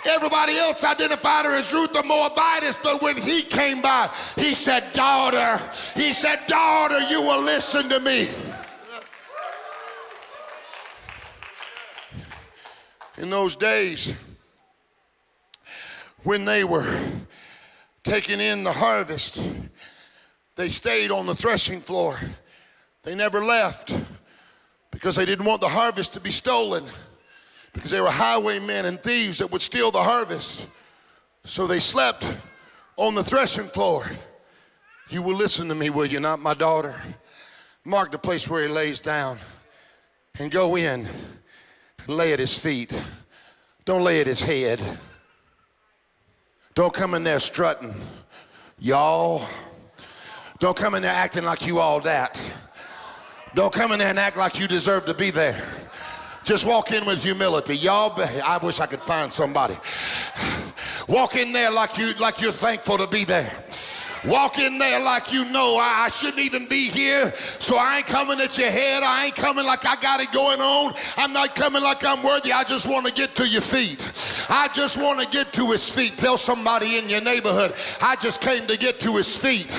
Everybody else identified her as Ruth the Moabitess, but when he came by, he said, Daughter, he said, Daughter, you will listen to me. In those days, when they were taking in the harvest, they stayed on the threshing floor. They never left because they didn't want the harvest to be stolen because they were highwaymen and thieves that would steal the harvest. So they slept on the threshing floor. You will listen to me, will you not, my daughter? Mark the place where he lays down and go in and lay at his feet. Don't lay at his head. Don't come in there strutting, y'all. Don't come in there acting like you all that. Don't come in there and act like you deserve to be there. Just walk in with humility. Y'all, I wish I could find somebody. Walk in there like you like you're thankful to be there. Walk in there like you know I, I, shouldn't even be here. So I ain't coming at your head. I ain't coming like I got it going on. I'm not coming like I'm worthy. I just want to get to your feet. I just want to get to his feet. Tell somebody in your neighborhood, I just came to get to his feet.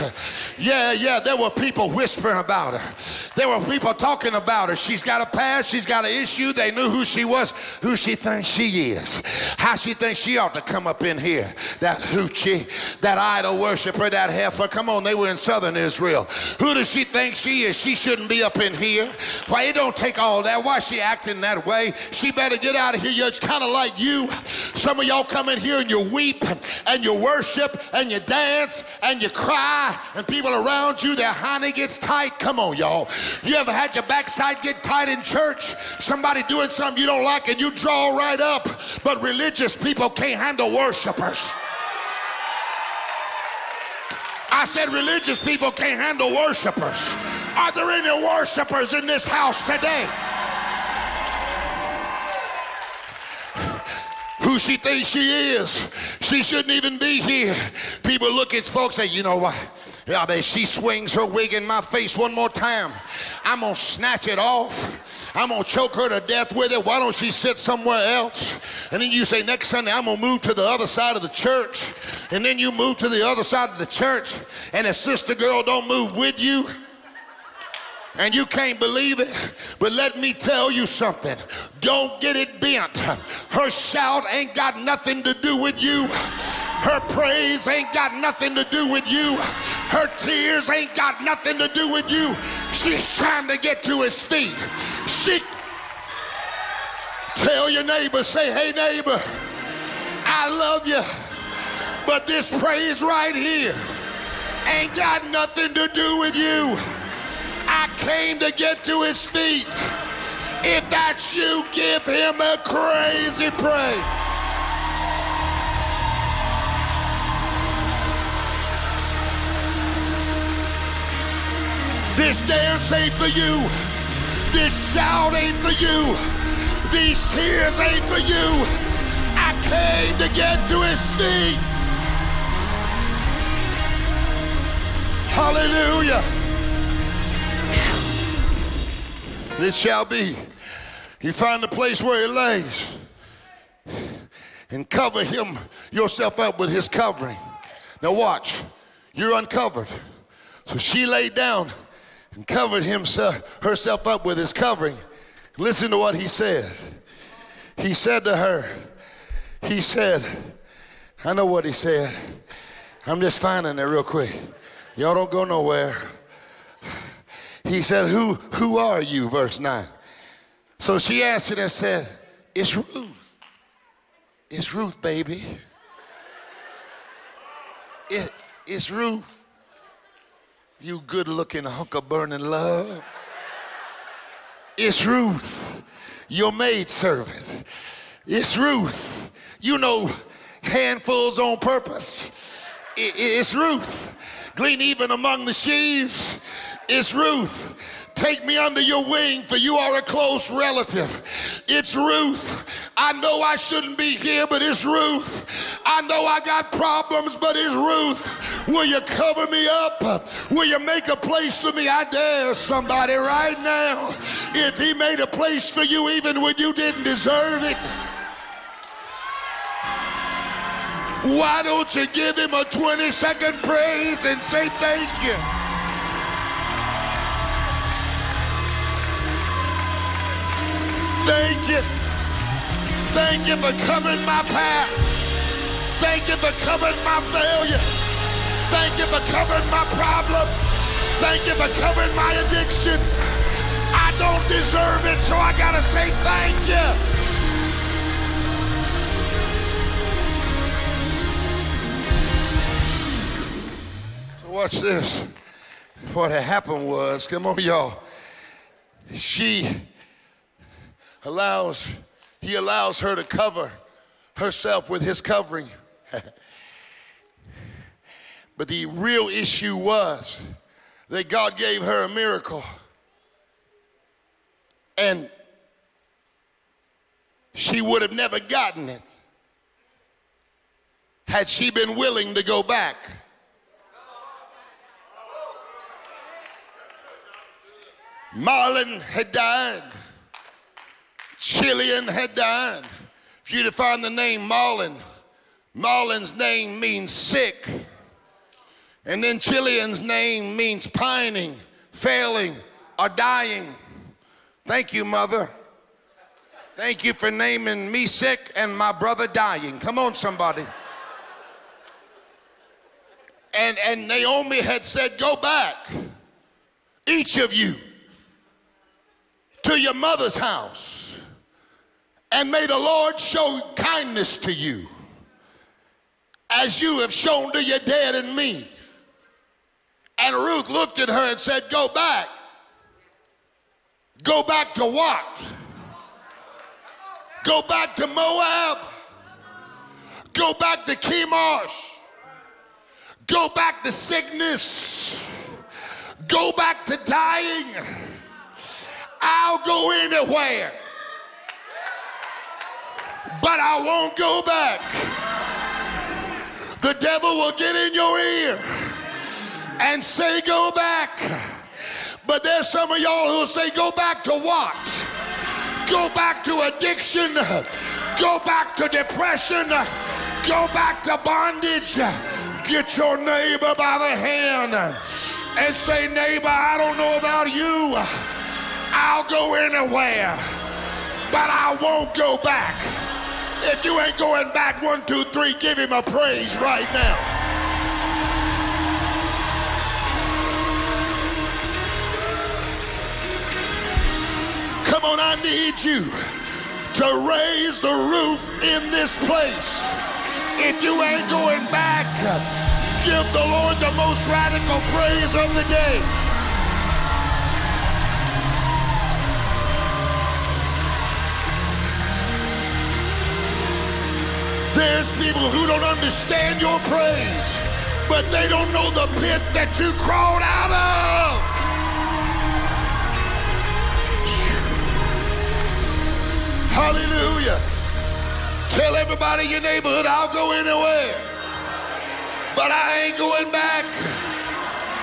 Yeah, yeah, there were people whispering about her. There were people talking about her. She's got a past, she's got an issue. They knew who she was, who she thinks she is, how she thinks she ought to come up in here. That hoochie, that idol worshiper, that heifer. Come on, they were in southern Israel. Who does she think she is? She shouldn't be up in here. Why it don't take all that? Why she acting that way? She better get out of here. It's kind of like you. Some of y'all come in here and you weep and you worship and you dance and you cry and people around you, their honey gets tight. Come on, y'all. You ever had your backside get tight in church? Somebody doing something you don't like and you draw right up. But religious people can't handle worshipers. I said religious people can't handle worshipers. Are there any worshipers in this house today? Who she thinks she is. She shouldn't even be here. People look at folks and say, you know what? Yeah, she swings her wig in my face one more time. I'm gonna snatch it off. I'm gonna choke her to death with it. Why don't she sit somewhere else? And then you say, next Sunday, I'm gonna move to the other side of the church. And then you move to the other side of the church, and the sister girl don't move with you and you can't believe it, but let me tell you something. Don't get it bent. Her shout ain't got nothing to do with you. Her praise ain't got nothing to do with you. Her tears ain't got nothing to do with you. She's trying to get to his feet. She tell your neighbor, say, hey neighbor, I love you. But this praise right here ain't got nothing to do with you. I came to get to his feet. If that's you, give him a crazy praise. This dance ain't for you. This shout ain't for you. These tears ain't for you. I came to get to his feet. Hallelujah. And it shall be. You find the place where he lays and cover him yourself up with his covering. Now watch, you're uncovered. So she laid down and covered himself herself up with his covering. Listen to what he said. He said to her, he said, I know what he said. I'm just finding it real quick. Y'all don't go nowhere. He said, Who, who are you? Verse 9. So she answered and said, It's Ruth. It's Ruth, baby. It, it's Ruth. You good looking hunk of burning love. It's Ruth, your maid servant. It's Ruth. You know, handfuls on purpose. It's Ruth. Glean even among the sheaves. It's Ruth. Take me under your wing, for you are a close relative. It's Ruth. I know I shouldn't be here, but it's Ruth. I know I got problems, but it's Ruth. Will you cover me up? Will you make a place for me? I dare somebody right now. If he made a place for you even when you didn't deserve it, why don't you give him a 20 second praise and say thank you? Thank you. Thank you for covering my path. Thank you for covering my failure. Thank you for covering my problem. Thank you for covering my addiction. I don't deserve it, so I gotta say thank you. So watch this. What had happened was, come on, y'all. She allows, he allows her to cover herself with his covering. But the real issue was that God gave her a miracle. And she would have never gotten it had she been willing to go back. Mahlon had died. Chilion had died. If you define the name Mahlon, Mahlon's name means sick. And then Chilion's name means pining, failing, or dying. Thank you, mother. Thank you for naming me sick and my brother dying. Come on, somebody. And, and Naomi had said, Go back, each of you, to your mother's house, and may the Lord show kindness to you as you have shown to your dad and me. And Ruth looked at her and said, Go back. Go back to what? Go back to Moab. Go back to Chemosh. Go back to sickness. Go back to dying. I'll go anywhere. But I won't go back. The devil will get in your ear and say, Go back. But there's some of y'all who'll say, Go back to what? Go back to addiction. Go back to depression. Go back to bondage. Get your neighbor by the hand and say, Neighbor, I don't know about you. I'll go anywhere, but I won't go back. If you ain't going back, one, two, three, give him a praise right now. Come on, I need you to raise the roof in this place. If you ain't going back, give the Lord the most radical praise of the day. There's people who don't understand your praise, but they don't know the pit that you crawled out of. Hallelujah. Tell everybody in your neighborhood, I'll go anywhere. But I ain't going back.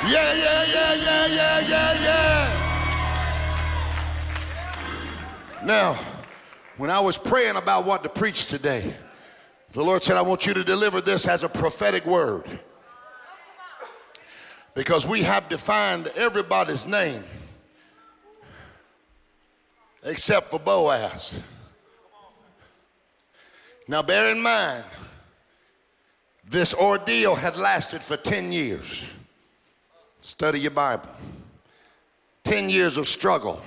Yeah, yeah, yeah, yeah, yeah, yeah, yeah. Now, when I was praying about what to preach today, the Lord said, I want you to deliver this as a prophetic word. Because we have defined everybody's name except for Boaz. Now, bear in mind, this ordeal had lasted for 10 years. Study your Bible. 10 years of struggle,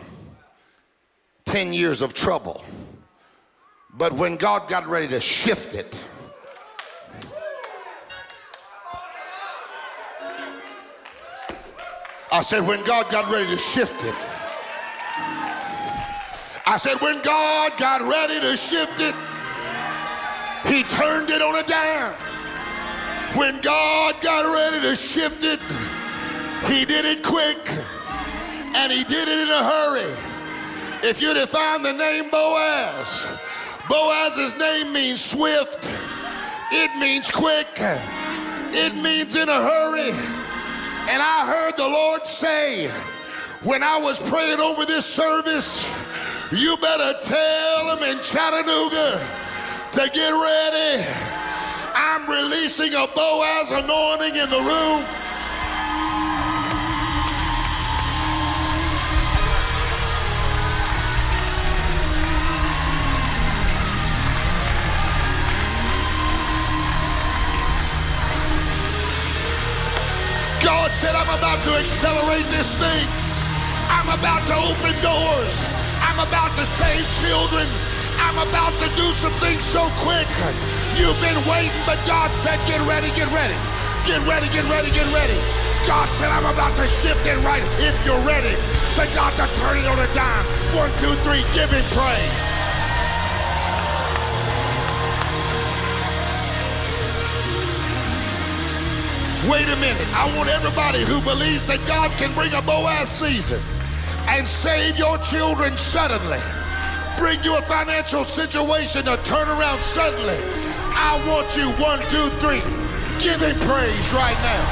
10 years of trouble. But when God got ready to shift it, I said, when God got ready to shift it, I said, when God got ready to shift it, he turned it on a dime. When God got ready to shift it, He did it quick and He did it in a hurry. If you define the name Boaz, Boaz's name means swift, it means quick, it means in a hurry. And I heard the Lord say, when I was praying over this service, you better tell them in Chattanooga to get ready. I'm releasing a Boaz anointing in the room. God said, I'm about to accelerate this thing. I'm about to open doors. I'm about to save children. I'm about to do some things so quick. You've been waiting, but God said, get ready, get ready. Get ready, get ready, get ready. God said, I'm about to shift it right. If you're ready for God to turn it on a dime. One, two, three, give him praise. Wait a minute. I want everybody who believes that God can bring a Boaz season and save your children suddenly bring you a financial situation to turn around suddenly. I want you, one, two, three, give him praise right now.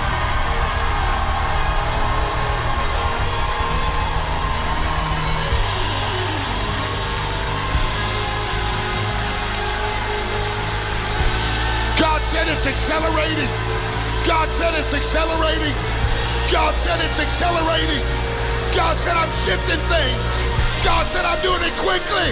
God said it's accelerating. God said it's accelerating. God said it's accelerating. God said I'm shifting things. God said I'm doing it quickly.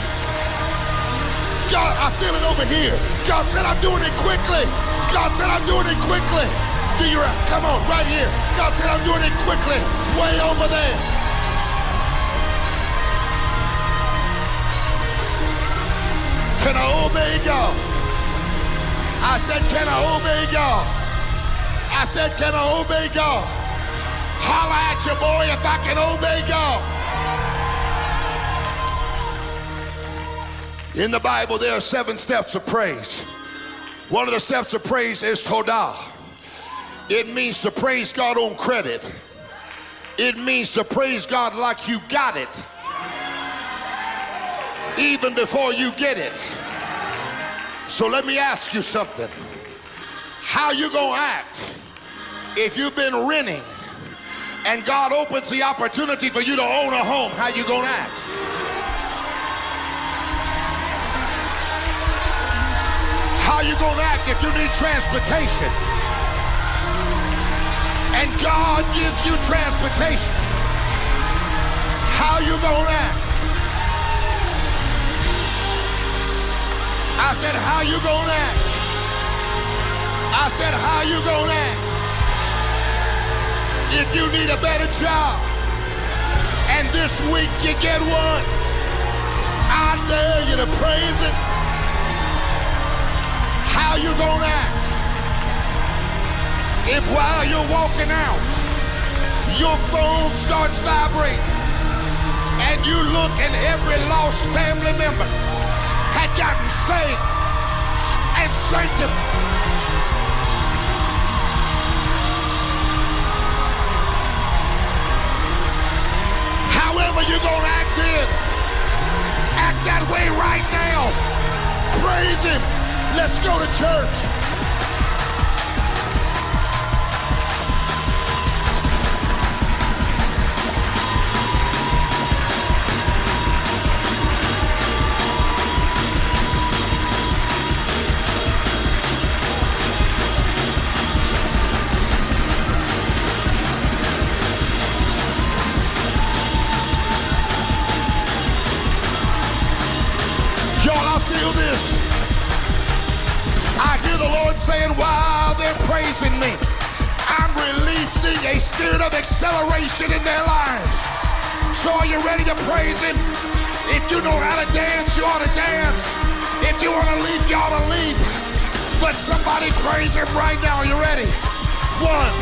God, I feel it over here. God said I'm doing it quickly. God said I'm doing it quickly. Do you come on right here? God said I'm doing it quickly. Way over there. Can I obey God? I said, can I obey God? I said, can I obey God? Holla at your boy if I can obey God. In the Bible, there are seven steps of praise. One of the steps of praise is Todah. It means to praise God on credit. It means to praise God like you got it, even before you get it. So let me ask you something. How you gonna act if you've been renting and God opens the opportunity for you to own a home? How you gonna act? How you gonna act if you need transportation? And God gives you transportation. How you gonna act? I said, how you gonna act? I said, how you gonna act? If you need a better job, and this week you get one, I dare you to praise it how you gonna act. If while you're walking out your phone starts vibrating and you look and every lost family member had gotten saved and sanctified however you're gonna act in act that way right now. Praise him Let's go to church. Saying while they're praising me, I'm releasing a spirit of acceleration in their lives. So are you ready to praise him? If you know how to dance, you ought to dance. If you want to leap, you ought to leap. But somebody praise him right now. Are you ready? One,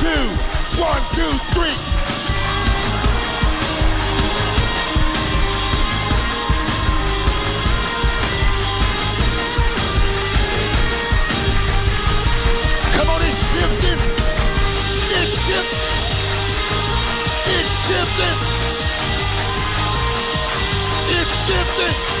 two, one, two, three. Shifting. It's shifting.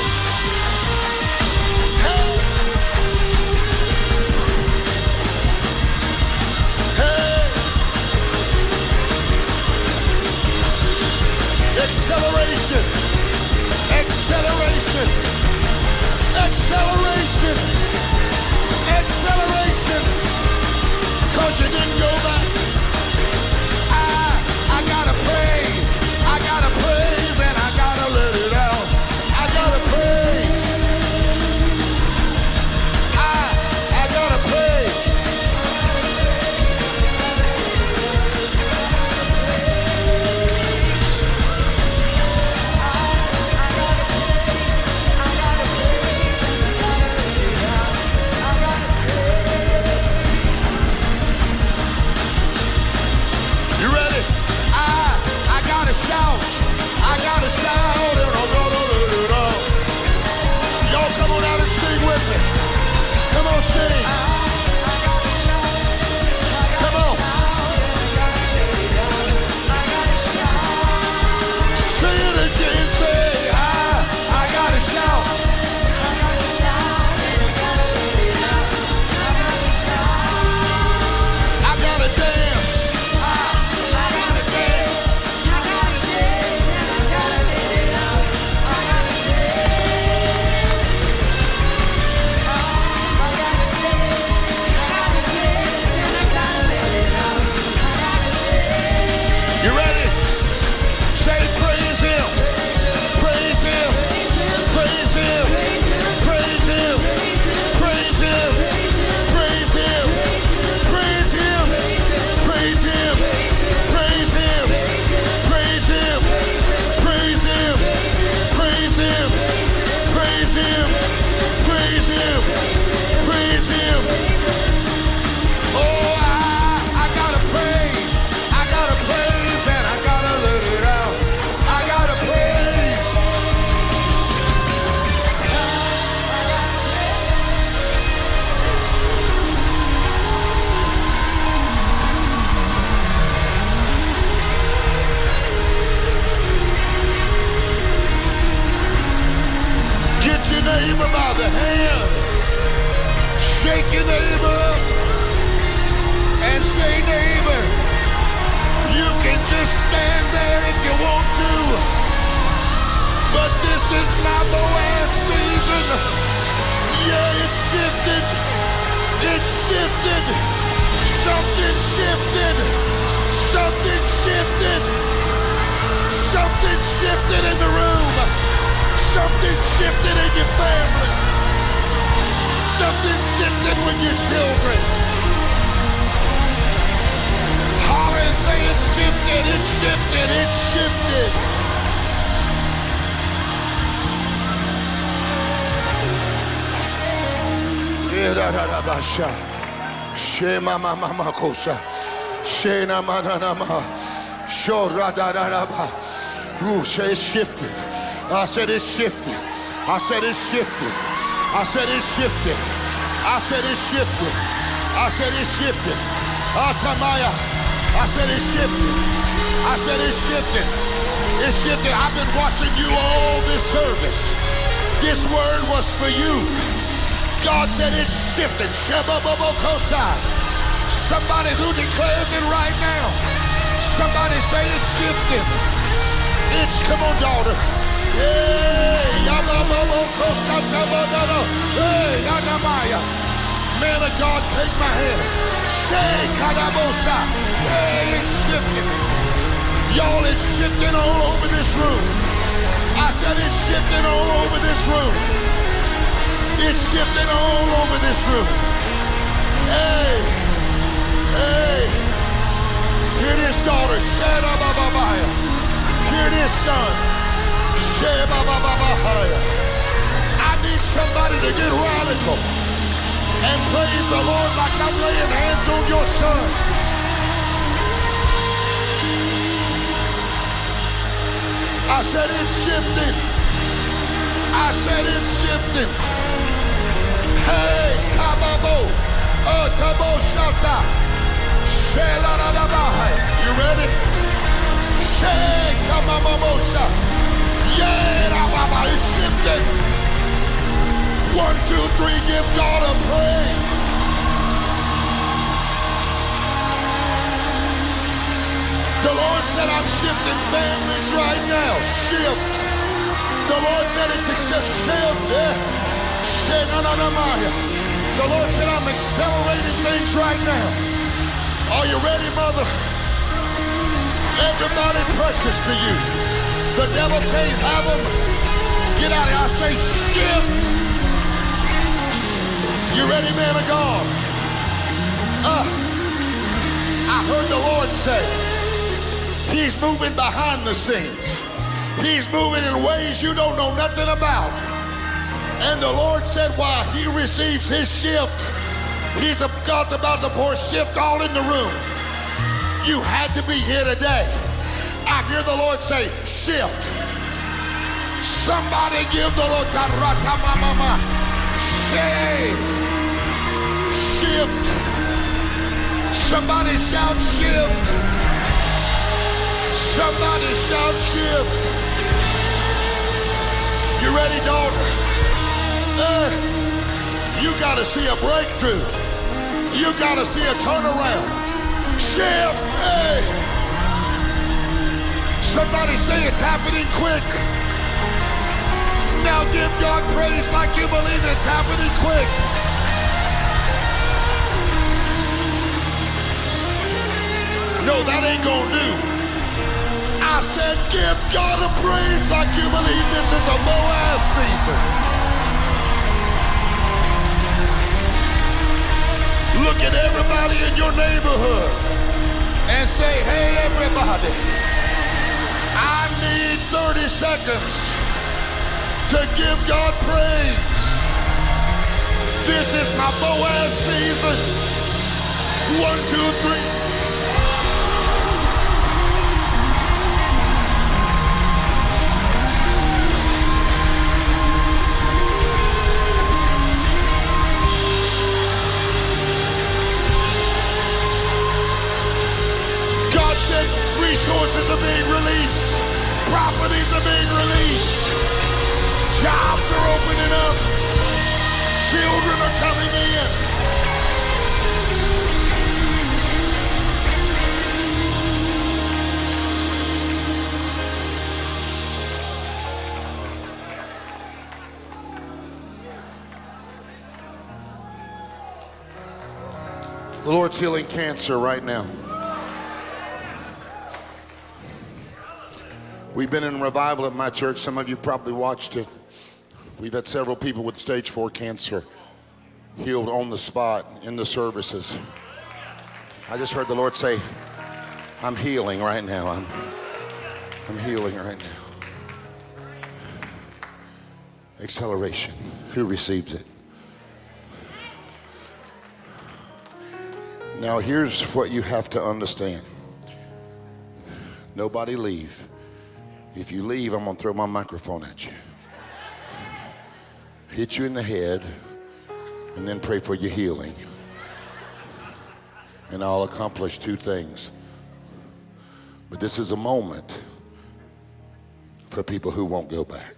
Is my Boaz season. Yeah, it's shifted. It's shifted. Something shifted. Something shifted. Something shifted in the room. Something shifted in your family. Something shifted with your children. Holler and say it's shifted, it's shifted, it's shifted. Shema mama makosa. Shena manana ma. Shora da da da. Ooh, say it's shifted. I said it's shifted. I said it's shifted. I said it's shifted. I said it's shifted. I said it's shifted. Atamaya. I said it's shifted. I said it's shifted. It's shifted. I've been watching you all this service. This word was for you. God said it's shifted. Somebody who declares it right now. Somebody say it's shifting. It's, come on, daughter. Hey, Anamaya. Man of God, take my hand. Say, Kadabosa. Hey, it's shifting. Y'all, it's shifting all over this room. I said it's shifting all over this room. It's shifting all over this room. Hey, hey. Hear this, daughter. Shada bababaya. Hear this, son. Sheba bababaya. I need somebody to get radical and praise the Lord like I'm laying hands on your son. I said it's shifting. I said it's shifting. Hey, Kababo, oh, Shelaradabaha. You ready? Shifted. One, two, three, give God a praise. The Lord said, I'm shifting right now. Shift. The Lord said it's shift. Yeah. The Lord said, I'm accelerating things right now. Are you ready, mother? Everybody precious to you. The devil can't have them. Get out of here. I say shift. You ready, man of God? Uh, I heard the Lord say, He's moving behind the scenes. He's moving in ways you don't know nothing about. And the Lord said, while he receives his shift, he's a, God's about to pour shift all in the room. You had to be here today. I hear the Lord say, shift. Somebody give the Lord mama. Say, shift. Somebody shout shift. Somebody shout shift. You ready, daughter? Uh, you got to see a breakthrough. You got to see a turnaround. Shift. Hey. Somebody say it's happening quick. Now give God praise like you believe it's happening quick. No, that ain't gonna do. I said, give God a praise like you believe this is a Boaz season. Look at everybody in your neighborhood and say, hey, everybody, I need 30 seconds to give God praise. This is my Boaz season. One, two, three. companies are being released. Jobs are opening up. Children are coming in. The Lord's healing cancer right now. We've been in revival at my church. Some of you probably watched it. We've had several people with stage four cancer healed on the spot in the services. I just heard the Lord say, I'm healing right now. I'm, I'm healing right now. Acceleration. Who receives it? Now, here's what you have to understand nobody leave. If you leave, I'm going to throw my microphone at you, hit you in the head, and then pray for your healing. And I'll accomplish two things. But this is a moment for people who won't go back.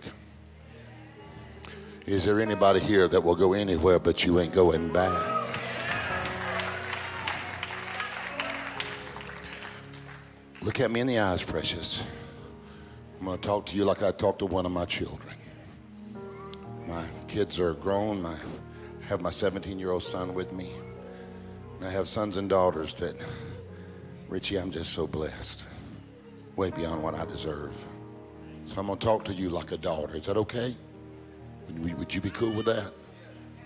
Is there anybody here that will go anywhere but you ain't going back? Look at me in the eyes, precious. I'm going to talk to you like I talk to one of my children. My kids are grown. I have my 17 year old son with me. And I have sons and daughters that, Richie, I'm just so blessed. Way beyond what I deserve. So I'm going to talk to you like a daughter. Is that okay? Would you be cool with that?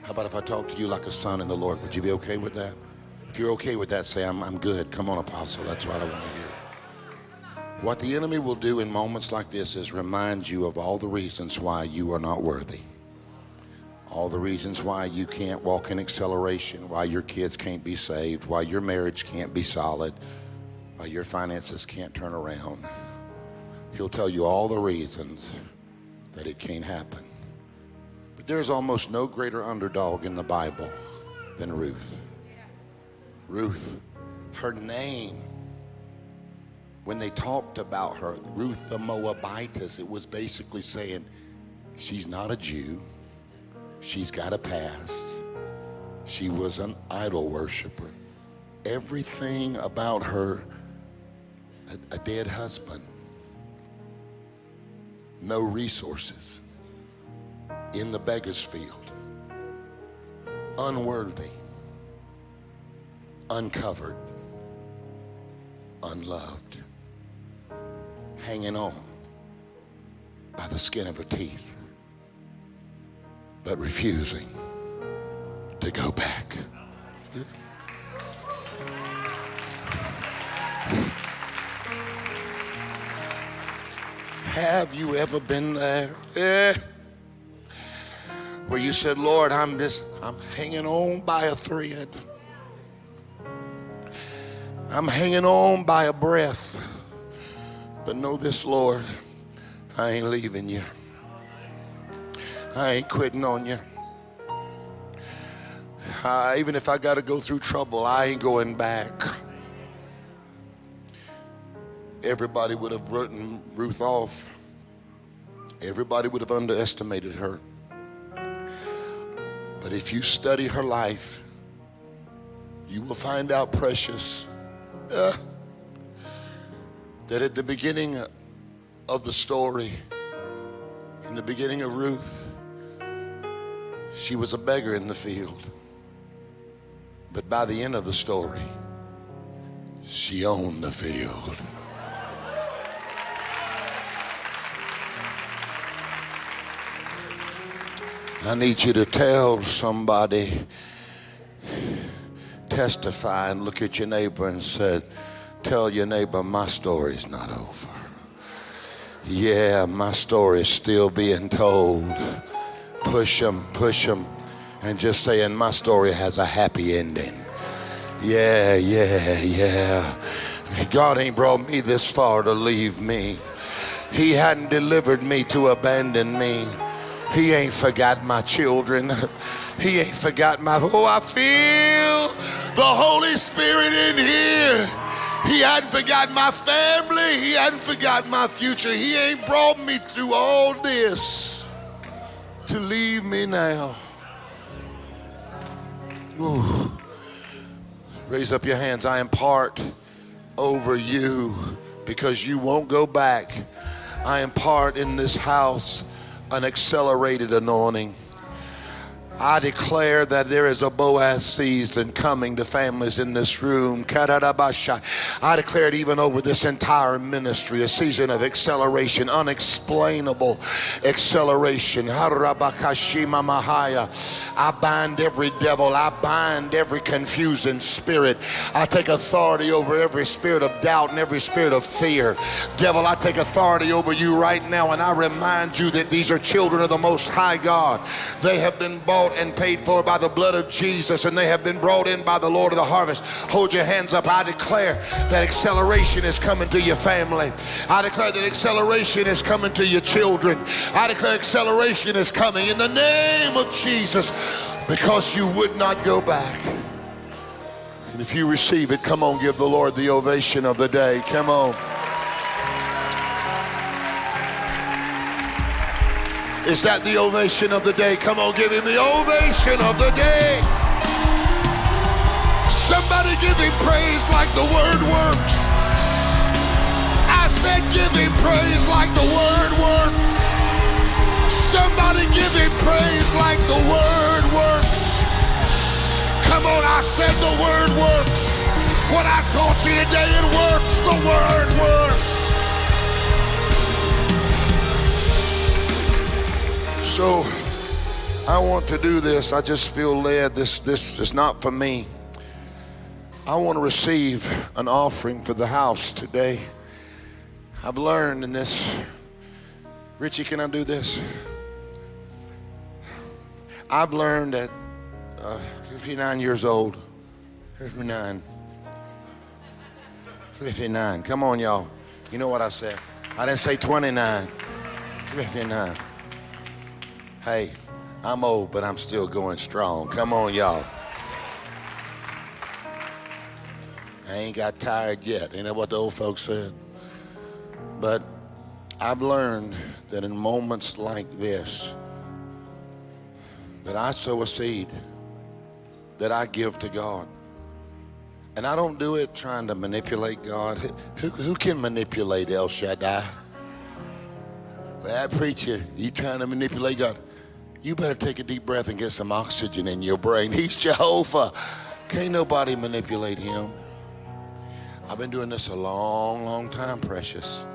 How about if I talk to you like a son in the Lord? Would you be okay with that? If you're okay with that, say, I'm, I'm good. Come on, Apostle. That's what I want to hear. What the enemy will do in moments like this is remind you of all the reasons why you are not worthy. All the reasons why you can't walk in acceleration, why your kids can't be saved, why your marriage can't be solid, why your finances can't turn around. He'll tell you all the reasons that it can't happen. But there's almost no greater underdog in the Bible than Ruth. Ruth, her name when they talked about her, Ruth the Moabitess, it was basically saying she's not a Jew, she's got a past, she was an idol worshiper. Everything about her, a, a dead husband, no resources, in the beggar's field, unworthy, uncovered, unloved hanging on by the skin of her teeth, but refusing to go back. Have you ever been there? Eh. Where you said, Lord, I'm just, I'm hanging on by a thread. I'm hanging on by a breath. But know this, Lord, I ain't leaving you. I ain't quitting on you. Even if I got to go through trouble, I ain't going back. Everybody would have written Ruth off. Everybody would have underestimated her. But if you study her life, you will find out, precious. Uh, that at the beginning of the story, in the beginning of Ruth, she was a beggar in the field. But by the end of the story, she owned the field. I need you to tell somebody, testify and look at your neighbor and said, Tell your neighbor, my story's not over. Yeah, my story's still being told. Push them, push them, and just saying, my story has a happy ending. Yeah, yeah, yeah. God ain't brought me this far to leave me. He hadn't delivered me to abandon me. He ain't forgot my children. He ain't forgot my. Oh, I feel the Holy Spirit in here. He hadn't forgotten my family. He hadn't forgotten my future. He ain't brought me through all this to leave me now. Ooh. Raise up your hands. I impart over you because you won't go back. I impart in this house an accelerated anointing. I declare that there is a Boaz season coming to families in this room. I declare it even over this entire ministry, a season of acceleration, unexplainable acceleration. I bind every devil, I bind every confusing spirit. I take authority over every spirit of doubt and every spirit of fear. Devil, I take authority over you right now, and I remind you that these are children of the Most High God. They have been bought bought and paid for by the blood of Jesus, and they have been brought in by the Lord of the harvest. Hold your hands up. I declare that acceleration is coming to your family. I declare that acceleration is coming to your children. I declare acceleration is coming in the name of Jesus because you would not go back. And if you receive it, come on, give the Lord the ovation of the day. Come on. Is that the ovation of the day? Come on, give him the ovation of the day. Somebody give him praise like the word works. I said, give him praise like the word works. Somebody give him praise like the word works. Come on, I said the word works. What I taught you today, it works. The word works. So I want to do this. I just feel led. This this is not for me. I want to receive an offering for the house today. I've learned in this. Richie, can I do this? I've learned at uh, 59 years old. 59. 59. Come on, y'all. You know what I said. I didn't say 29. 59. Hey, I'm old, but I'm still going strong. Come on, y'all. I ain't got tired yet. Ain't that what the old folks said? But I've learned that in moments like this, that I sow a seed that I give to God. And I don't do it trying to manipulate God. [laughs] Who, who can manipulate El Shaddai? That preacher, you trying to manipulate God you better take a deep breath and get some oxygen in your brain. [laughs] He's Jehovah. Can't nobody manipulate him. I've been doing this a long, long time, precious.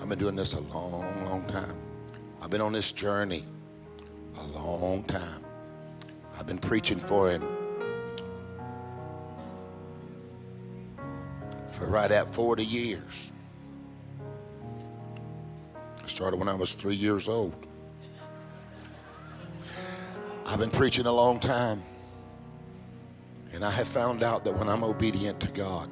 I've been doing this a long, long time. I've been on this journey a long time. I've been preaching for him for right at 40 years. I started when I was three years old. I've been preaching a long time. And I have found out that when I'm obedient to God,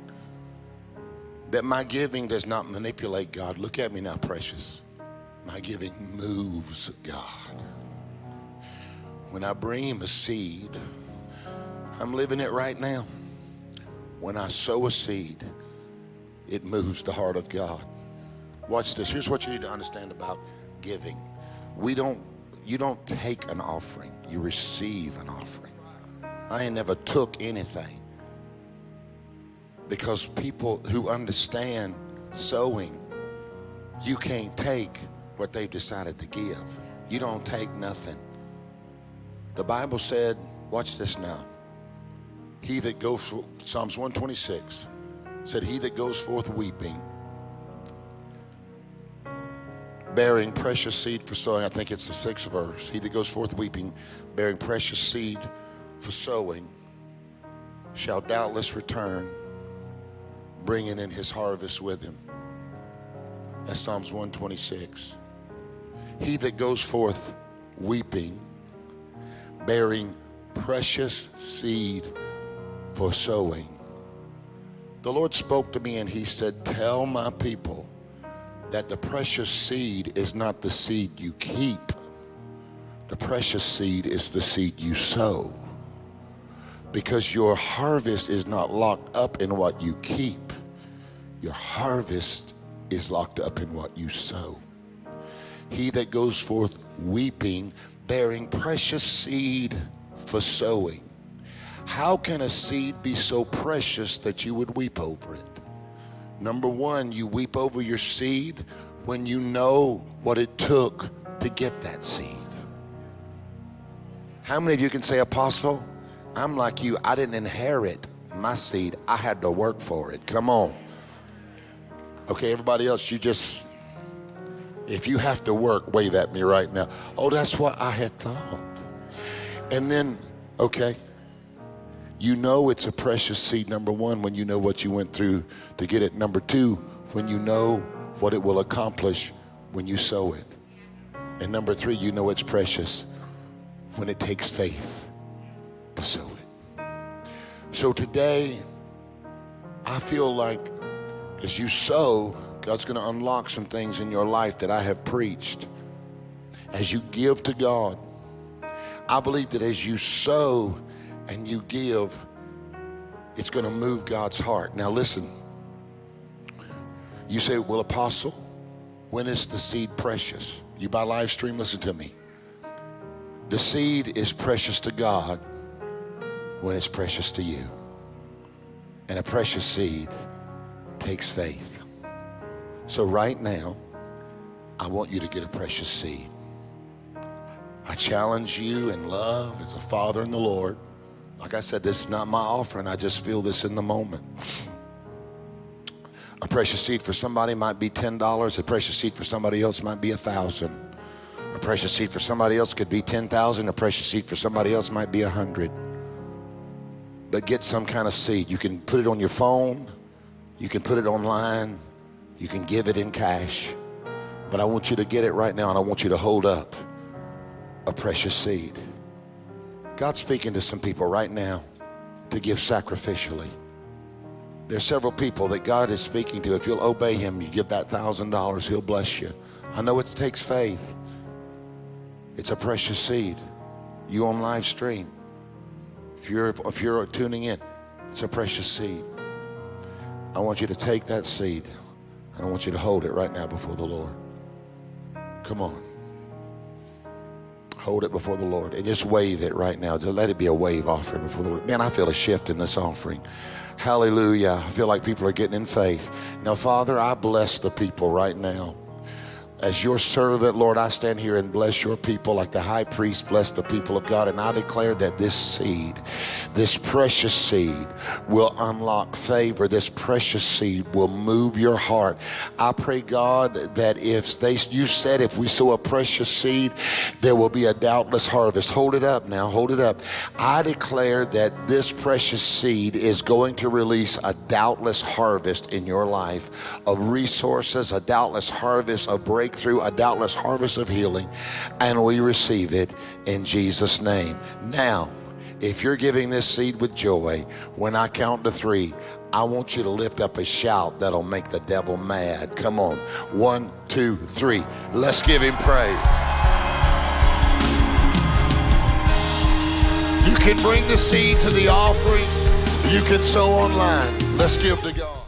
that my giving does not manipulate God. Look at me now, precious. My giving moves God. When I bring him a seed, I'm living it right now. When I sow a seed, it moves the heart of God. Watch this. Here's what you need to understand about giving. We don't you don't take an offering, you receive an offering. I ain't never took anything because people who understand sowing, you can't take what they've decided to give. You don't take nothing. The Bible said, watch this now. He that goes, Psalms 126 said, He that goes forth weeping bearing precious seed for sowing. I think it's the sixth verse. He that goes forth weeping, bearing precious seed for sowing, shall doubtless return, bringing in his harvest with him. That's Psalms 126. He that goes forth weeping, bearing precious seed for sowing. The Lord spoke to me and he said, Tell my people that the precious seed is not the seed you keep. The precious seed is the seed you sow. Because your harvest is not locked up in what you keep. Your harvest is locked up in what you sow. He that goes forth weeping, bearing precious seed for sowing. How can a seed be so precious that you would weep over it? Number one, you weep over your seed when you know what it took to get that seed. How many of you can say, Apostle, I'm like you. I didn't inherit my seed, I had to work for it. Come on. Okay, everybody else, you just, if you have to work, wave at me right now. Oh, that's what I had thought. And then, okay, you know it's a precious seed, number one, when you know what you went through to get it. Number two, when you know what it will accomplish when you sow it. And number three, you know it's precious when it takes faith to sow it. So today, I feel like as you sow, God's going to unlock some things in your life that I have preached. As you give to God, I believe that as you sow and you give, it's going to move God's heart. Now, listen. You say, Well, Apostle, when is the seed precious? You buy live stream, listen to me. The seed is precious to God when it's precious to you. And a precious seed takes faith. So, right now, I want you to get a precious seed. I challenge you in love as a father in the Lord. Like I said, this is not my offering. I just feel this in the moment. A precious seed for somebody might be $10. A precious seed for somebody else might be a 1000 A precious seed for somebody else could be 10000 A precious seed for somebody else might be a 100 But get some kind of seed. You can put it on your phone. You can put it online. You can give it in cash. But I want you to get it right now and I want you to hold up a precious seed. God's speaking to some people right now to give sacrificially. There's several people that God is speaking to. If you'll obey Him, you give that thousand dollars, He'll bless you. I know it takes faith. It's a precious seed. You on live stream. If you're if you're tuning in, it's a precious seed. I want you to take that seed and I want you to hold it right now before the Lord. Come on. Hold it before the Lord and just wave it right now. Just let it be a wave offering before the Lord. Man, I feel a shift in this offering. Hallelujah. I feel like people are getting in faith. Now, Father, I bless the people right now. As your servant, Lord, I stand here and bless your people like the high priest blessed the people of God. And I declare that this seed, this precious seed, will unlock favor. This precious seed will move your heart. I pray, God, that if they, you said if we sow a precious seed, there will be a doubtless harvest. Hold it up now, hold it up. I declare that this precious seed is going to release a doubtless harvest in your life of resources, a doubtless harvest of breakthrough breakthrough, a doubtless harvest of healing, and we receive it in Jesus' name. Now, if you're giving this seed with joy, when I count to three, I want you to lift up a shout that'll make the devil mad. Come on. One, two, three. Let's give him praise. You can bring the seed to the offering. You can sow online. Let's give to God.